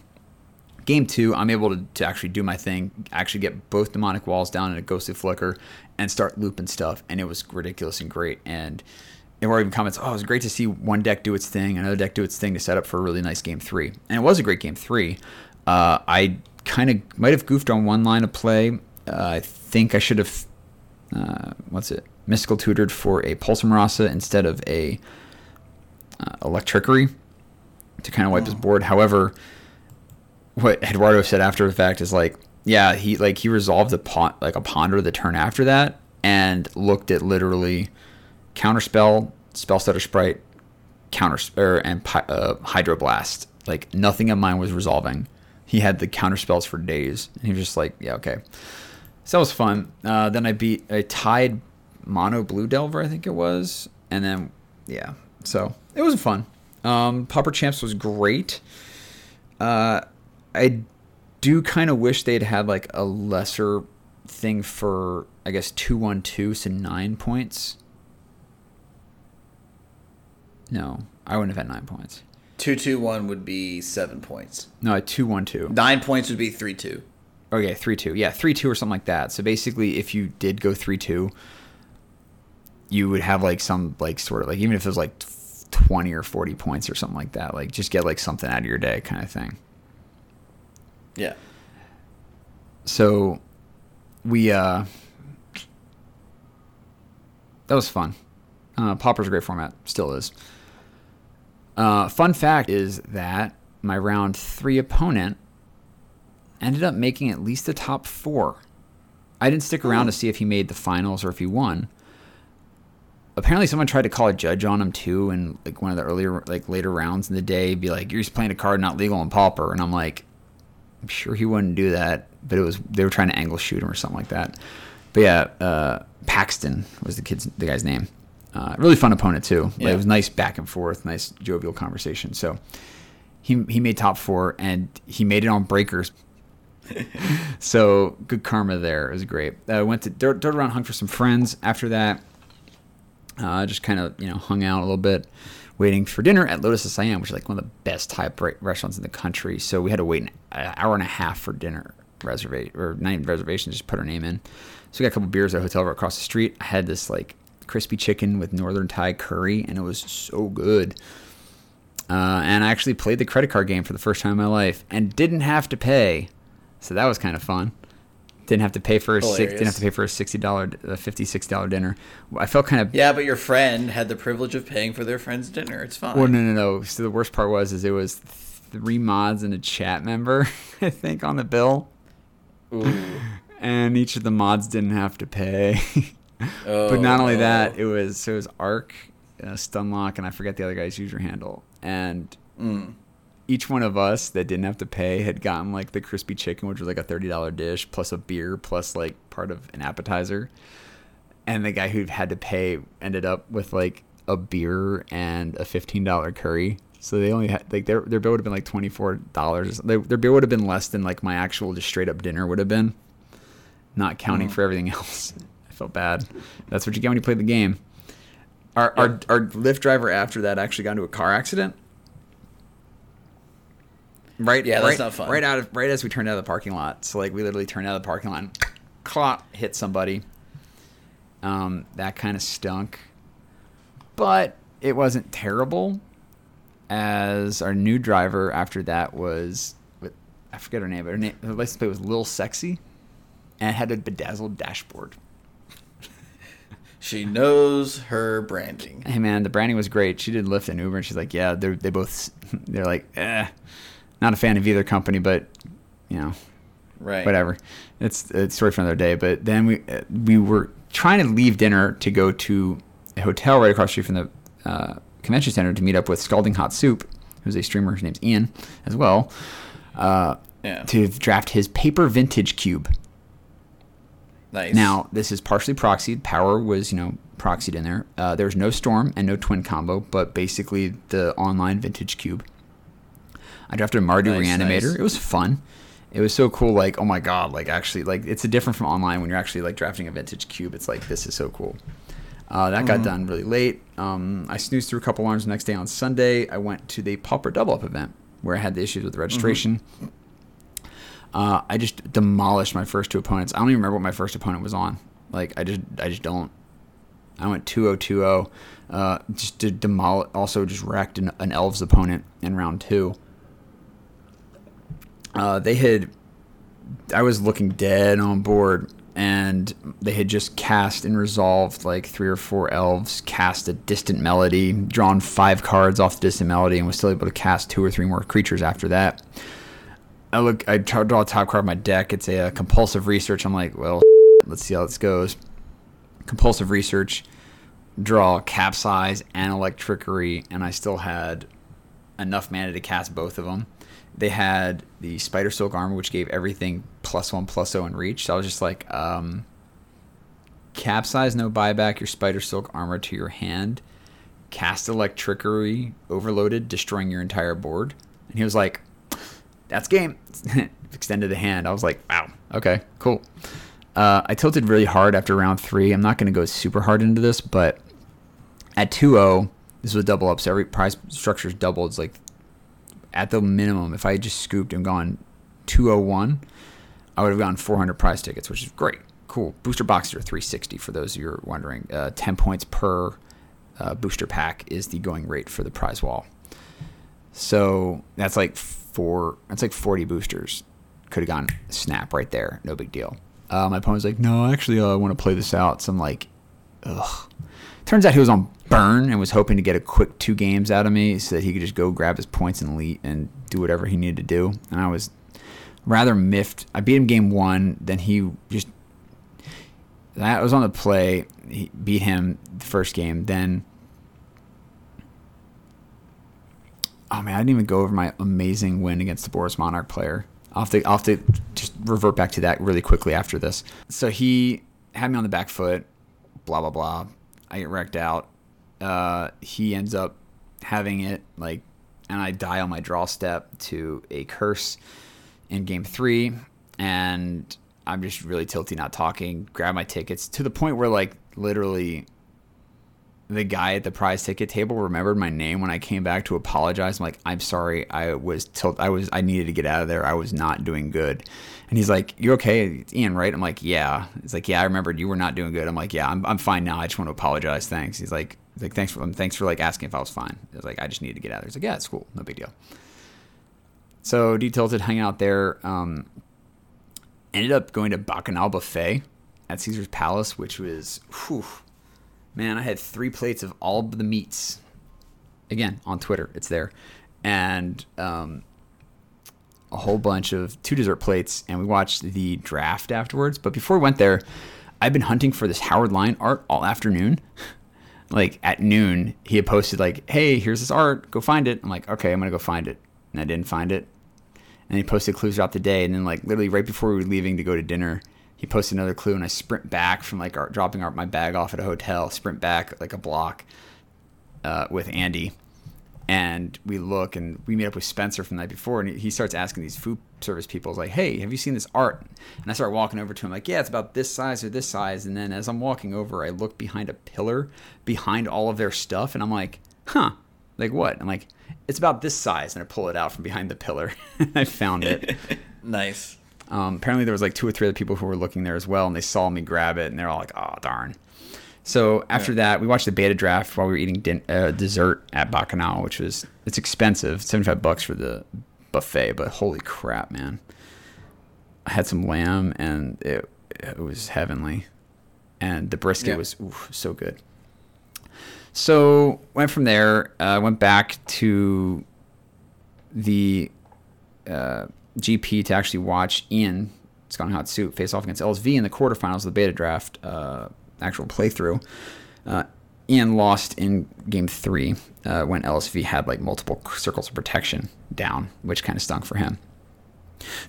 Game two, I'm able to, to actually do my thing, actually get both Mnemonic Walls down in a ghostly flicker, and start looping stuff. And it was ridiculous and great. And there were even comments, oh, it was great to see one deck do its thing, another deck do its thing to set up for a really nice game three. And it was a great game three. Uh, I kind of might have goofed on one line of play. Uh, I think I should have, uh, what's it, mystical tutored for a Pulse of Murasa instead of a uh, Electrickery to kind of wipe his board. However, what Eduardo said after the fact is like, yeah, he like he resolved a pon- like a ponder the turn after that and looked at literally counterspell, Spellstutter Sprite, counter or and uh, hydroblast. Like nothing of mine was resolving. He had the counter spells for days, and he was just like, yeah, okay. So that was fun. Uh, then I beat I tied mono blue delver, I think it was, and then yeah, so it was fun. Um, Pauper Champs was great. Uh, I do kind of wish they'd had like a lesser thing for I guess two one two, so nine points. No, I wouldn't have had nine points. Two two one would be seven points. No, two one two. Nine points would be three two. Okay, three two. Yeah, three two or something like that. So basically, if you did go three two, you would have like some like sort of like even if it was like twenty or forty points or something like that. Like just get like something out of your day kind of thing. Yeah. So we uh that was fun. Uh, Pauper's a great format, still is. Uh, fun fact is that my round three opponent ended up making at least the top four I didn't stick around to see if he made the finals or if he won. Apparently, someone tried to call a judge on him too, in like one of the earlier, like later rounds in the day, be like, "You're just playing a card not legal in Pauper," and I'm like, I'm sure he wouldn't do that, but it was they were trying to angle shoot him or something like that. But yeah, uh, Paxton was the kid's the guy's name. Uh, really fun opponent too. Yeah. it was nice back and forth, nice jovial conversation. So he he made top four and he made it on breakers. [laughs] so good karma there. It was great. I went to dirt, dirt around, hung for some friends. After that, uh, just kind of you know hung out a little bit, waiting for dinner at Lotus Siam, which is like one of the best re- restaurants in the country. So we had to wait an hour and a half for dinner reservation or not even reservation, just put our name in. So we got a couple beers at a hotel right across the street. I had this like crispy chicken with northern Thai curry, and it was so good. Uh, and I actually played the credit card game for the first time in my life and didn't have to pay, so that was kind of fun. Didn't have to pay for a six, didn't have to pay for a sixty dollar, a fifty six dollar dinner. I felt kind of Yeah, but your friend had the privilege of paying for their friend's dinner. It's fine. Well, no, no, no. So the worst part was, is it was three mods and a chat member, [laughs] I think, on the bill, Ooh. [laughs] and each of the mods didn't have to pay. Oh, [laughs] but not only oh. that, it was it was Arc, uh, Stunlock, and I forget the other guy's user handle, and Mm. Each one of us that didn't have to pay had gotten like the crispy chicken, which was like a thirty dollar dish plus a beer plus like part of an appetizer. And the guy who had to pay ended up with like a beer and a fifteen dollar curry. So they only had like their their bill would have been like twenty four dollars. Their bill would have been less than like my actual just straight up dinner would have been, not counting mm. for everything [laughs] else. I felt bad. That's what you get when you play the game. Our, our our Lyft driver after that actually got into a car accident. Right, Yeah, that's right, not fun. Right out of right as we turned out of the parking lot. So like we literally turned out of the parking lot, and [tsk] clop, hit somebody. Um, that kind of stunk, but it wasn't terrible. As our new driver after that was, I forget her name, but her name, her license plate was Lil Sexy, and it had a bedazzled dashboard. She knows her branding. hey man, the branding was great. She did Lyft and Uber, and she's like, yeah, they're they both [laughs] they're like, eh, not a fan of either company, but you know, Right. whatever. It's it's a story for another day. But then we uh, we were trying to leave dinner to go to a hotel right across the street from the uh, convention center to meet up with Scalding Hot Soup, who's a streamer. His name's Ian as well. Uh, Yeah. To draft his paper vintage cube. Nice. Now, this is partially proxied. Power was, you know, proxied in there. Uh, there was no Storm and no Twin combo, but basically the online vintage cube. I drafted a Mardu Nice, Reanimator. nice. It was fun. It was so cool. Like, oh my god! Like, actually, like it's a different from online when you're actually like drafting a vintage cube. It's like this is so cool. Uh, that Mm-hmm. got done really late. Um, I snoozed through a couple alarms the next day on Sunday. I went to the Pauper Double Up event where I had the issues with the registration. Uh, I just demolished my first two opponents. I don't even remember what my first opponent was on. Like I just I just don't. I went 2-0-2-0. Uh, just to demolish. Also just wrecked an, an elves opponent in round two. Uh, they had. I was looking dead on board, and they had just cast and resolved like three or four elves, cast a distant melody, drawn five cards off the distant melody, and was still able to cast two or three more creatures after that. I look, I draw a top card of my deck. It's a, uh compulsive research. I'm like, well, [laughs] let's see how this goes. Compulsive research, draw capsize and electrickery, and I still had enough mana to cast both of them. They had the spider silk armor, which gave everything plus one plus zero in reach. So I was just like, um, capsize, no buyback. Your spider silk armor to your hand. Cast electrickery, overloaded, destroying your entire board. And he was like, that's game. [laughs] Extended the hand. I was like, wow, okay, cool. Uh, I tilted really hard after round three. I'm not going to go super hard into this, but at 2-0, this was double up, so every prize structure is doubled. It's like at the minimum, if I had just scooped and gone 201, I would have gotten 400 prize tickets, which is great. Cool. Booster boxes are 360 for those of you who are wondering. Uh, 10 points per uh, booster pack is the going rate for the prize wall. So that's like four. That's like 40 boosters. Could have gone snap right there. No big deal. Uh, my opponent's like, no, actually, uh, I want to play this out. So I'm like, ugh. Turns out he was on burn and was hoping to get a quick two games out of me so that he could just go grab his points and lead and do whatever he needed to do. And I was rather miffed. I beat him game one. Then he just that was on the play. He beat him the first game. Then, oh man, I didn't even go over my amazing win against the Boros Monarch player. I'll have to, I'll have to just revert back to that really quickly after this. So he had me on the back foot, blah blah blah. I get wrecked out. Uh, he ends up having it like, and I die on my draw step to a curse in game three, and I'm just really tilty, not talking. Grab my tickets to the point where like literally the guy at the prize ticket table remembered my name when I came back to apologize. I'm like, I'm sorry, I was tilt, I was, I needed to get out of there. I was not doing good. And he's like, You're okay, it's Ian, right?" I'm like, "Yeah." He's like, "Yeah, I remembered you were not doing good." I'm like, "Yeah, I'm, I'm fine now. I just want to apologize. Thanks." He's like, like, "Thanks for, thanks for like asking if I was fine." I was like, "I just needed to get out of there." He's like, "Yeah, it's cool, no big deal." So detilted, hanging out there. Um, ended up going to Bacchanal buffet at Caesar's Palace, which was, whew, man, I had three plates of all of the meats. Again, on Twitter, it's there, and um, a whole bunch of two dessert plates, and we watched the draft afterwards. But before we went there, I've been hunting for this Howard Lyon art all afternoon. [laughs] like at noon, he had posted like, "Hey, here's this art. Go find it." I'm like, "Okay, I'm gonna go find it," and I didn't find it. And he posted clues throughout the day, and then like literally right before we were leaving to go to dinner, he posted another clue, and I sprint back from like dropping my bag off at a hotel, sprint back like a block uh, with Andy, and we look and we meet up with Spencer from the night before, and he starts asking these food service people, like, "Hey, have you seen this art?" And I start walking over to him, like, "Yeah, it's about this size or this size." And then as I'm walking over, I look behind a pillar behind all of their stuff, and I'm like, "Huh." Like what? I'm like, it's about this size, and I pull it out from behind the pillar. [laughs] I found it. [laughs] nice. Um, apparently, there was like two or three other people who were looking there as well, and they saw me grab it, and they're all like, "Oh darn!" So after yeah. that, we watched the beta draft while we were eating din- uh, dessert at Bacchanal, which was it's expensive, seventy five bucks for the buffet, but holy crap, man! I had some lamb, and it it was heavenly, and the brisket yeah. was oof, so good. So went from there, uh, went back to the uh, GP to actually watch Ian Scott Hot Suit face off against LSV in the quarterfinals of the beta draft uh, actual playthrough. Uh, Ian lost in game three uh, when LSV had like multiple circles of protection down, which kind of stunk for him.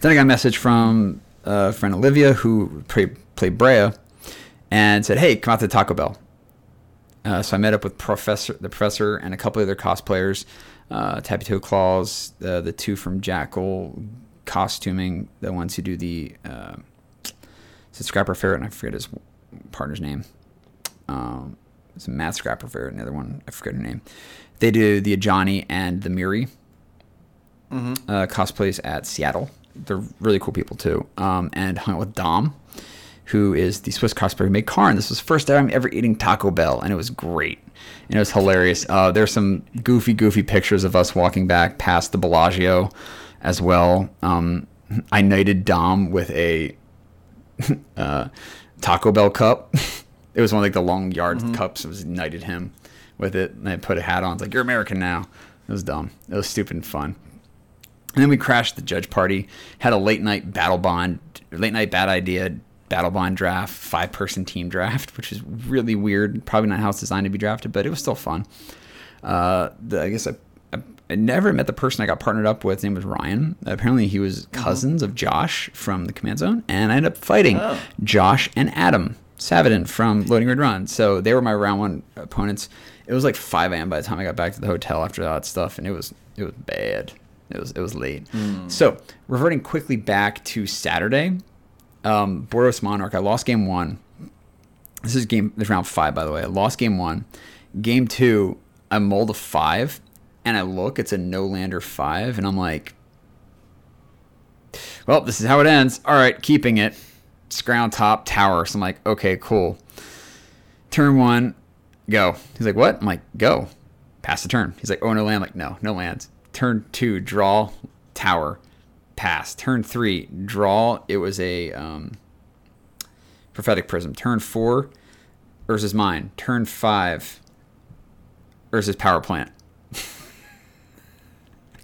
Then I got a message from uh, friend Olivia who played, played Breya and said, "Hey, come out to Taco Bell." Uh, so I met up with Professor, the professor, and a couple other cosplayers, uh, Tappy Toe Claws, uh, the two from Jackal costuming, the ones who do the uh, it's Scrapper Ferret, and I forget his partner's name. Um, it's Matt Scrapper Ferret, another one I forget her name. They do the Ajani and the Mirri mm-hmm. uh, cosplays at Seattle. They're really cool people too. Um, and hung out with Dom, who is the Swiss cosplayer who made Karn. This was the first time ever eating Taco Bell, and it was great. And it was hilarious. Uh, there's some goofy, goofy pictures of us walking back past the Bellagio as well. Um, I knighted Dom with a [laughs] uh, Taco Bell cup. [laughs] it was one of like the long yard mm-hmm. cups. It was knighted him with it, and I put a hat on. It's like you're American now. It was dumb. It was stupid and fun. And then we crashed the judge party. Had a late night Battlebond, late night bad idea Battlebond draft, five person team draft, which is really weird. Probably not how it's designed to be drafted, but it was still fun. Uh, the, I guess I, I, never met the person I got partnered up with. His name was Ryan. Apparently, he was mm-hmm. cousins mm-hmm. of Josh from the Command Zone, and I ended up fighting oh. Josh and Adam Savidan from Loading Ready Run. So they were my round one opponents. It was like 5 a.m. by the time I got back to the hotel after all that stuff, and it was it was bad. It was it was late. Mm. So reverting quickly back to Saturday, um, Boros Monarch. I lost game one. This is game. This round five, by the way. I lost game one. Game two, I mulled a five, and I look. It's a no lander five, and I'm like, well, this is how it ends. All right, keeping it. Scrown top tower. So I'm like, okay, cool. Turn one, go. He's like, what? I'm like, go. Pass the turn. He's like, oh no land. I'm like, no, no lands. Turn two, draw tower pass. Turn three, draw. It was a um, prophetic prism. Turn four, Urza's mine. Turn five, Urza's power plant.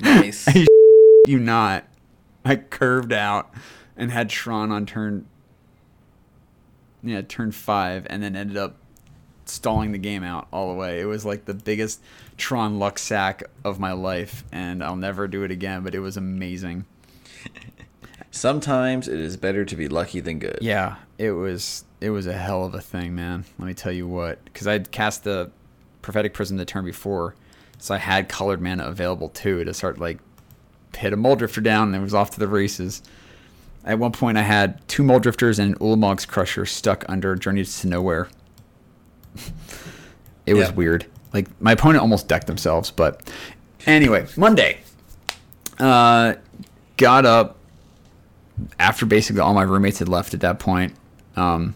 Nice. [laughs] you not. I curved out and had Tron on turn yeah, turn five, and then ended up stalling the game out all the way. It was like the biggest Tron luck sack of my life, and I'll never do it again. But it was amazing. [laughs] Sometimes it is better to be lucky than good. Yeah, it was it was a hell of a thing, man. Let me tell you what, because I'd cast the prophetic prism the turn before, so I had colored mana available too to start like hit a Muldrifter down, and it was off to the races. At one point, I had two Muldrifters and an Ulamog's Crusher stuck under Journey to Nowhere. [laughs] it was Yeah. weird. Like my opponent almost decked themselves, but anyway, Monday. Uh, got up after basically all my roommates had left at that point. Um,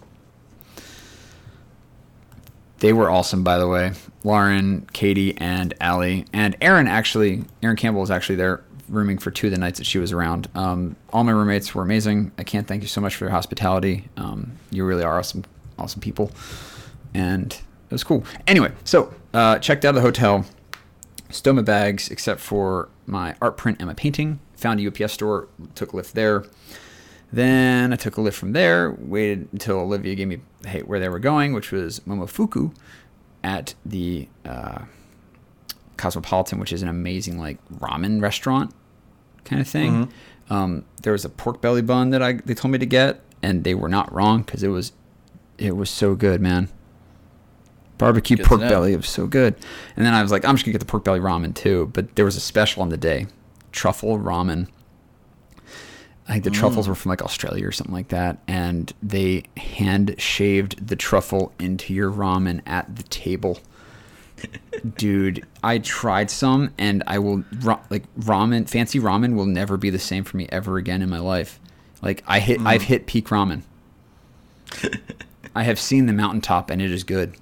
they were awesome, by the way. Lauren, Katie, and Allie, and Aaron. Actually, Aaron Campbell was actually there rooming for two of the nights that she was around. Um, all my roommates were amazing. I can't thank you so much for your hospitality. Um, you really are awesome, awesome people, and it was cool. Anyway, so uh, checked out of the hotel, stowed my bags except for my art print and my painting. Found a UPS store, took a lift there. Then I took a lift from there, waited until Olivia gave me hey, where they were going, which was Momofuku at the uh, Cosmopolitan, which is an amazing like ramen restaurant kind of thing. Um, there was a pork belly bun that I they told me to get, and they were not wrong because it was it was so good, man. Barbecue Good pork belly, it was so good. And then I was like, I'm just gonna get the pork belly ramen too. But there was a special on the day, truffle ramen. I think the truffles were from like Australia or something like that, and they hand shaved the truffle into your ramen at the table. [laughs] Dude, I tried some, and I will like ramen. Fancy ramen will never be the same for me ever again in my life. Like I hit, I've hit peak ramen. [laughs] I have seen the mountaintop, and it is good.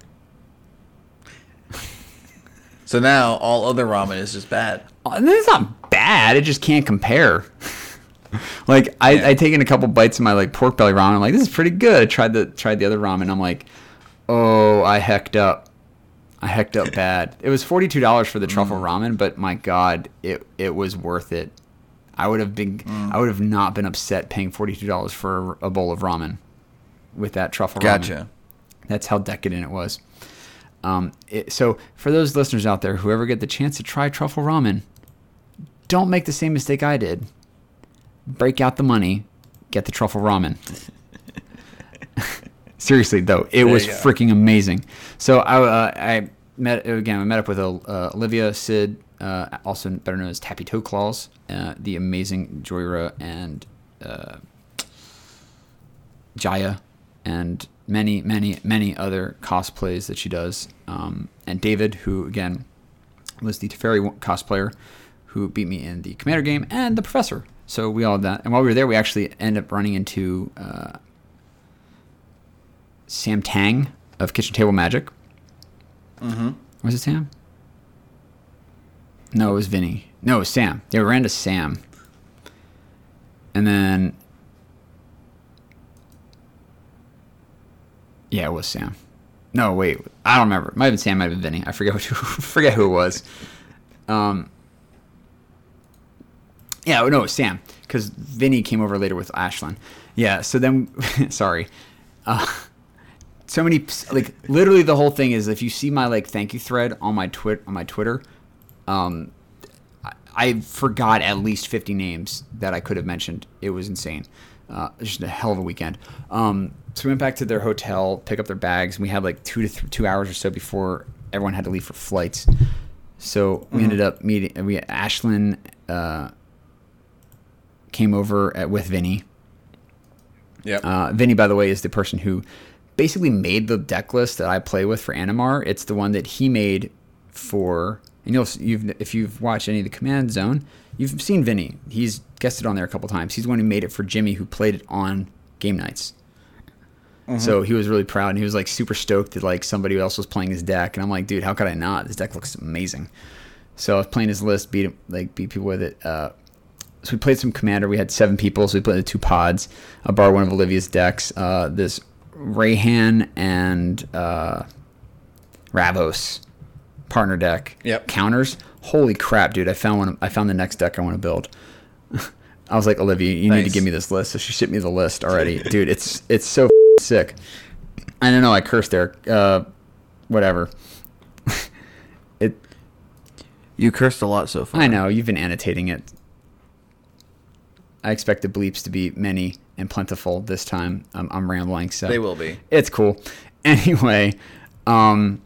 So now all other ramen is just bad. Uh, It's not bad. It just can't compare. [laughs] like I, Yeah. I taken a couple bites of my like pork belly ramen. I'm like, this is pretty good. I tried the tried the other ramen. I'm like, oh, I hecked up. I hecked up bad. It was forty two dollars for the truffle ramen, but my god, it it was worth it. I would have been I would have not been upset paying forty two dollars for a bowl of ramen with that truffle ramen. Gotcha. That's how decadent it was. Um, it, so for those listeners out there who ever get the chance to try truffle ramen, don't make the same mistake I did. Break out the money, get the truffle ramen. Seriously though, it There was freaking amazing. So I, uh, I met again. I met up with uh, Olivia Sid, uh, also better known as Tappy Toe Claws, uh, the amazing Jhoira and uh, Jaya, and many, many, many other cosplays that she does. Um, and David, who again was the Teferi cosplayer who beat me in the Commander game, and the Professor. So we all that. And while we were there, we actually ended up running into uh, Sam Tang of Kitchen Table Magic. Mm-hmm. Was it Sam? No, it was Vinny. No, it was Sam. They ran to Sam. And then. Yeah, it was Sam. No, wait. I don't remember. It might have been Sam, might have been Vinny. I forget, which, [laughs] forget who it was. Um, yeah, no, Sam. Because Vinny came over later with Ashlyn. Yeah, so then. [laughs] sorry. Uh, so many like literally the whole thing is if you see my like thank you thread on my twit on my Twitter, um, I, I forgot at least fifty names that I could have mentioned. It was insane. Uh, just a hell of a weekend. Um, so we went back to their hotel, pick up their bags, and we had like two to th- two hours or so before everyone had to leave for flights. So we ended up meeting. We Ashlyn uh, came over at, with Vinny. Yep. Uh, Vinny, by the way, is the person who basically made the deck list that I play with for Animar. It's the one that he made for. And you'll you've if you've watched any of the Command Zone, you've seen Vinny. He's guested on there a couple times. He's the one who made it for Jimmy, who played it on game nights. So he was really proud, and he was like super stoked that like somebody else was playing his deck, and I'm like, dude, how could I not? This deck looks amazing. So I was playing his list, beat like beat people with it. Uh, so we played some commander. We had seven people, so we played the two pods. I borrowed one of Olivia's decks. Uh, this Reyhan and uh, Ravos partner deck. Yep. Counters. Holy crap, dude! I found one. I found the next deck I want to build. [laughs] I was like, Olivia, you need to give me this list. So she shipped me the list already, [laughs] dude. It's it's so sick. I don't know. I cursed there. Uh, whatever. [laughs] it. You cursed a lot so far. I know you've been annotating it. I expect the bleeps to be many and plentiful this time. I'm, I'm rambling, so They will be. it's cool. [laughs] Anyway, um,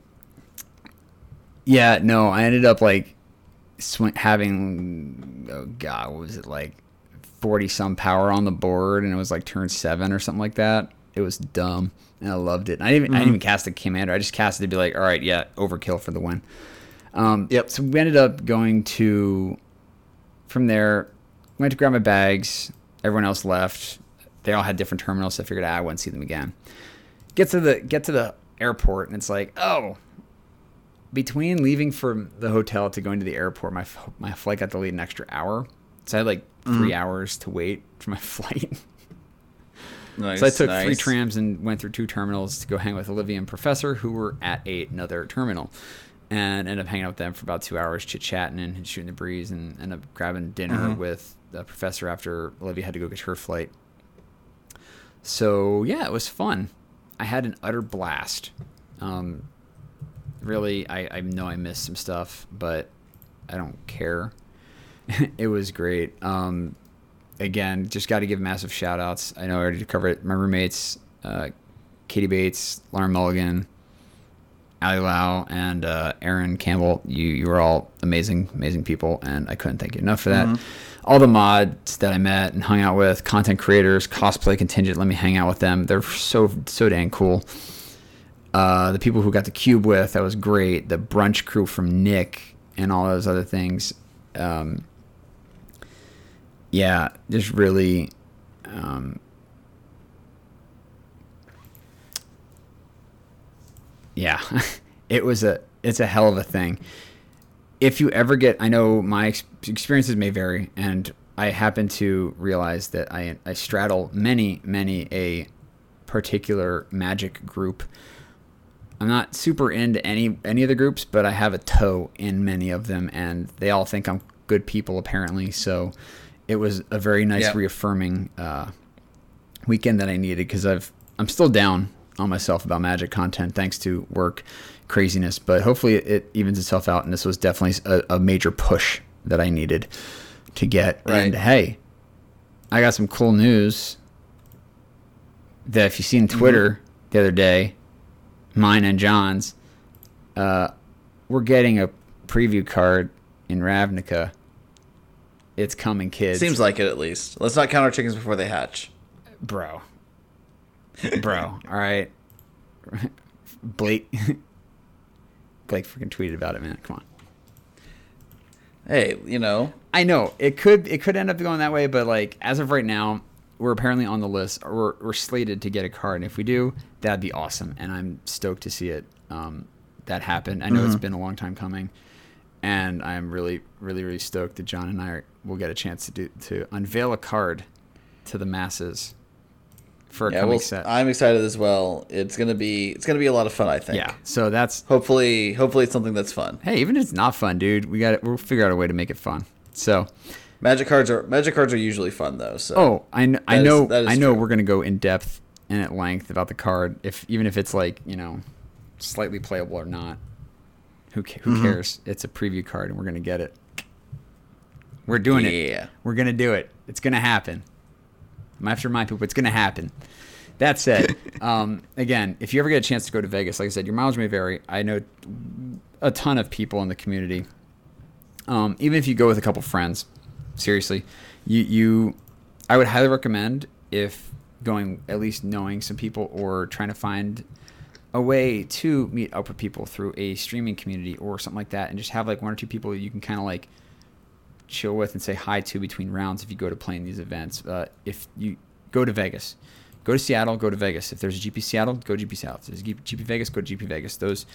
yeah, no, I ended up like sw- having oh god, what was it like forty some power on the board, and it was like turn seven or something like that. It was dumb, and I loved it. I didn't even, I didn't even cast a commander. I just casted to be like, all right, yeah, overkill for the win. Um, Yep. So we ended up going to from there. Went to grab my bags. Everyone else left. They all had different terminals, so I figured ah, I wouldn't see them again. Get to the get to the airport and it's like oh between leaving from the hotel to going to the airport my my flight got delayed an extra hour. So i had like 3 hours to wait for my [laughs] flight. Nice, so i took three trams and went through two terminals to go hang with olivia and professor who were at a, another terminal and ended up hanging out with them for about two hours chit-chatting and shooting the breeze and ended up grabbing dinner with the professor after olivia had to go get her flight so yeah, it was fun. I had an utter blast. Um, really, I, I know I missed some stuff, but I don't care. [laughs] it was great. Um, again, just got to give massive shout outs. I know I already covered it. My roommates, uh, Katie Bates, Lauren Mulligan, Ali Lau, and uh, Aaron Campbell. You you were all amazing, amazing people, and I couldn't thank you enough for that. All the mods that I met and hung out with, content creators, cosplay contingent, let me hang out with them. They're so so dang cool. Uh, the people who got the cube with, that was great. The brunch crew from Nick and all those other things. Um, yeah, just really. Um, yeah, [laughs] it was a it's a hell of a thing. If you ever get, I know my ex- experiences may vary, and I happen to realize that I I straddle many many a particular magic group. I'm not super into any any of the groups, but I have a toe in many of them, and they all think I'm good people apparently. So it was a very nice Yeah. reaffirming uh, weekend that I needed because I've I'm still down on myself about magic content thanks to work craziness, but hopefully it evens itself out. And this was definitely a, a major push that I needed to get. And hey, I got some cool news that if you seen Twitter the other day, mine and John's, uh, we're getting a preview card in Ravnica. It's coming, kids. Seems like it at least. Let's not count our chickens before they hatch. bro, bro. all right, [laughs] Blake. Blake freaking tweeted about it, man. Come on. Hey, you know, I know it could it could end up going that way, but like as of right now, we're apparently on the list. Or we're we're slated to get a card, and if we do, that'd be awesome. And I'm stoked to see it. Um, that happen. I know it's been a long time coming, and I'm really really really stoked that John and I are, will get a chance to do to unveil a card to the masses for a yeah, coming well, set. I'm excited as well. It's gonna be it's gonna be a lot of fun. I think. yeah, so that's Hopefully, hopefully it's something that's fun. hey, even if it's not fun, dude, we got we'll figure out a way to make it fun. So, Magic cards are magic cards are usually fun though. So. oh, I, kn- I is- know that is I know true. we're gonna go in depth and at length about the card, if even if it's like you know slightly playable or not. Who ca- Mm-hmm. who cares? It's a preview card, and we're gonna get it. We're doing it. Yeah. We're gonna do it. It's gonna happen. I'm have to remind people it's gonna happen. That said, [laughs] um, again, if you ever get a chance to go to Vegas, like I said, your mileage may vary. I know a ton of people in the community. Um, even if you go with a couple friends, seriously, you you, I would highly recommend if going at least knowing some people or trying to find a way to meet up with people through a streaming community or something like that, and just have like one or two people you can kind of like chill with and say hi to between rounds if you go to playing these events. Uh, if you go to Vegas, go to Seattle, go to Vegas. If there's a GP Seattle, go to GP Seattle. If there's a GP Vegas, go to GP Vegas. Those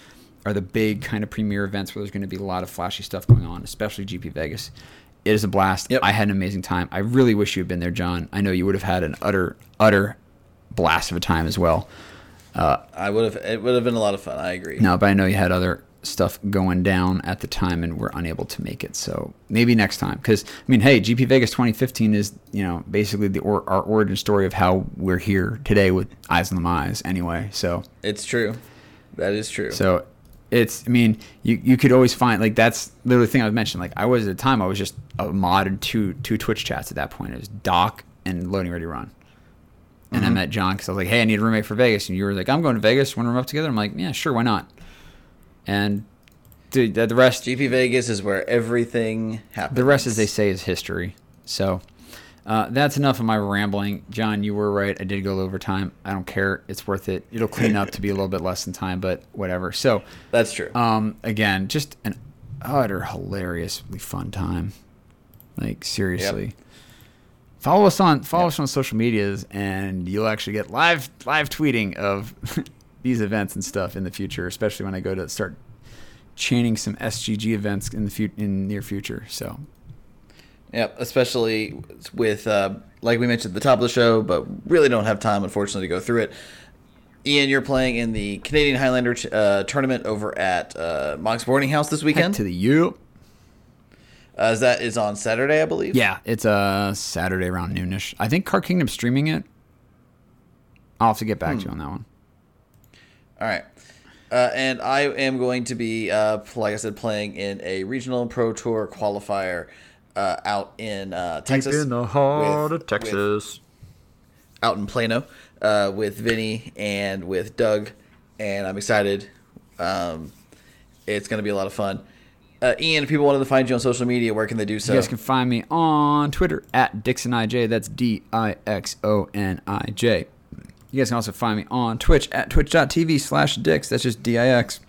are the big kind of premier events where there's going to be a lot of flashy stuff going on, especially GP Vegas. It is a blast. Yep. I had an amazing time. I really wish you had been there, John. I know you would have had an utter, utter blast of a time as well. I would have. It would have been a lot of fun. I agree. No, but I know you had other stuff going down at the time and we're unable to make it. So maybe next time. Because, I mean, hey, GP Vegas 2015 is, you know, basically the or, our origin story of how we're here today with Eyes on the Mize anyway. So It's true. That is true. so it's, I mean, you, you could always find, like, that's literally the thing I was mentioning. Like, I was at the time, I was just a mod and two, two Twitch chats at that point. It was Doc and Loading Ready Run. And I mm-hmm. met John because I was like, hey, I need a roommate for Vegas. And you were like, I'm going to Vegas. Want to room up together? I'm like, yeah, sure, why not? And dude, the rest, GP Vegas is where everything happens. the rest, as they say, is history. So uh, that's enough of my rambling. John, you were right. I did go over time. I don't care. It's worth it. It'll clean up to be a little bit less than time, but whatever. So That's true. um, again, just an utter hilariously fun time. Like seriously. Follow us on follow Yep. us on social medias, and you'll actually get live live tweeting of [laughs] these events and stuff in the future. Especially when I go to start chaining some SCG events in the fut- in near future. So Yep, especially with uh, like we mentioned at the top of the show, but really don't have time, unfortunately, to go through it. Ian, you're playing in the Canadian Highlander uh, tournament over at uh, Mox Boarding House this heck weekend. to the U. Uh, that is on Saturday, I believe. Yeah, it's a uh, Saturday around noonish. I think Card Kingdom's streaming it. I'll have to get back to you on that one. All right. Uh, and I am going to be, uh, like I said, playing in a regional pro tour qualifier uh, out in uh, Texas. with- with- out in Plano uh, with Vinny and with Doug, and I'm excited. Um, it's going to be a lot of fun. Uh, Ian, if people wanted to find you on social media, where can they do so? You guys can find me on Twitter at DixonIJ. That's D I X O N I J. You guys can also find me on Twitch at twitch.tv slash Dix. That's just D I X.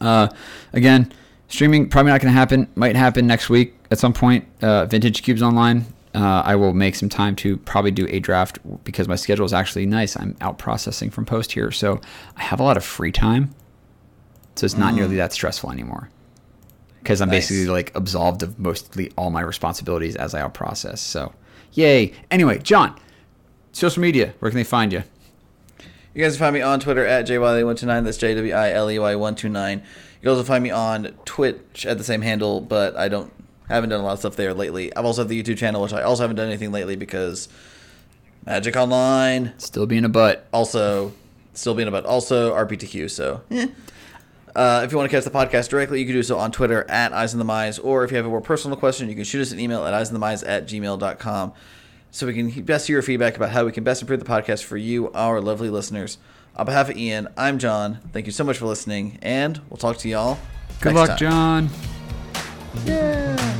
Uh, again, streaming probably not going to happen. Might happen next week at some point. Uh, Vintage Cubes Online. Uh, I will make some time to probably do a draft because my schedule is actually nice. I'm out processing from post here, so I have a lot of free time. So it's not nearly that stressful anymore because I'm Nice. basically like absolved of mostly all my responsibilities as I out process. So, yay. Anyway, John, social media, where can they find you? You guys can find me on Twitter at JWiley129. That's J W I L E Y 129. You can also find me on Twitch at the same handle, but I don't haven't done a lot of stuff there lately. I've also have the YouTube channel, which I also haven't done anything lately because Magic Online, Still being a butt. also still being about also RPTQ. So, eh. uh, if you want to catch the podcast directly, you can do so on Twitter at Eyes in the Mize, or if you have a more personal question, you can shoot us an email at eyesandthemize at gmail.com so we can best hear your feedback about how we can best improve the podcast for you, our lovely listeners. On behalf of Ian, I'm John. Thank you so much for listening, and we'll talk to y'all. Good next luck, time. John.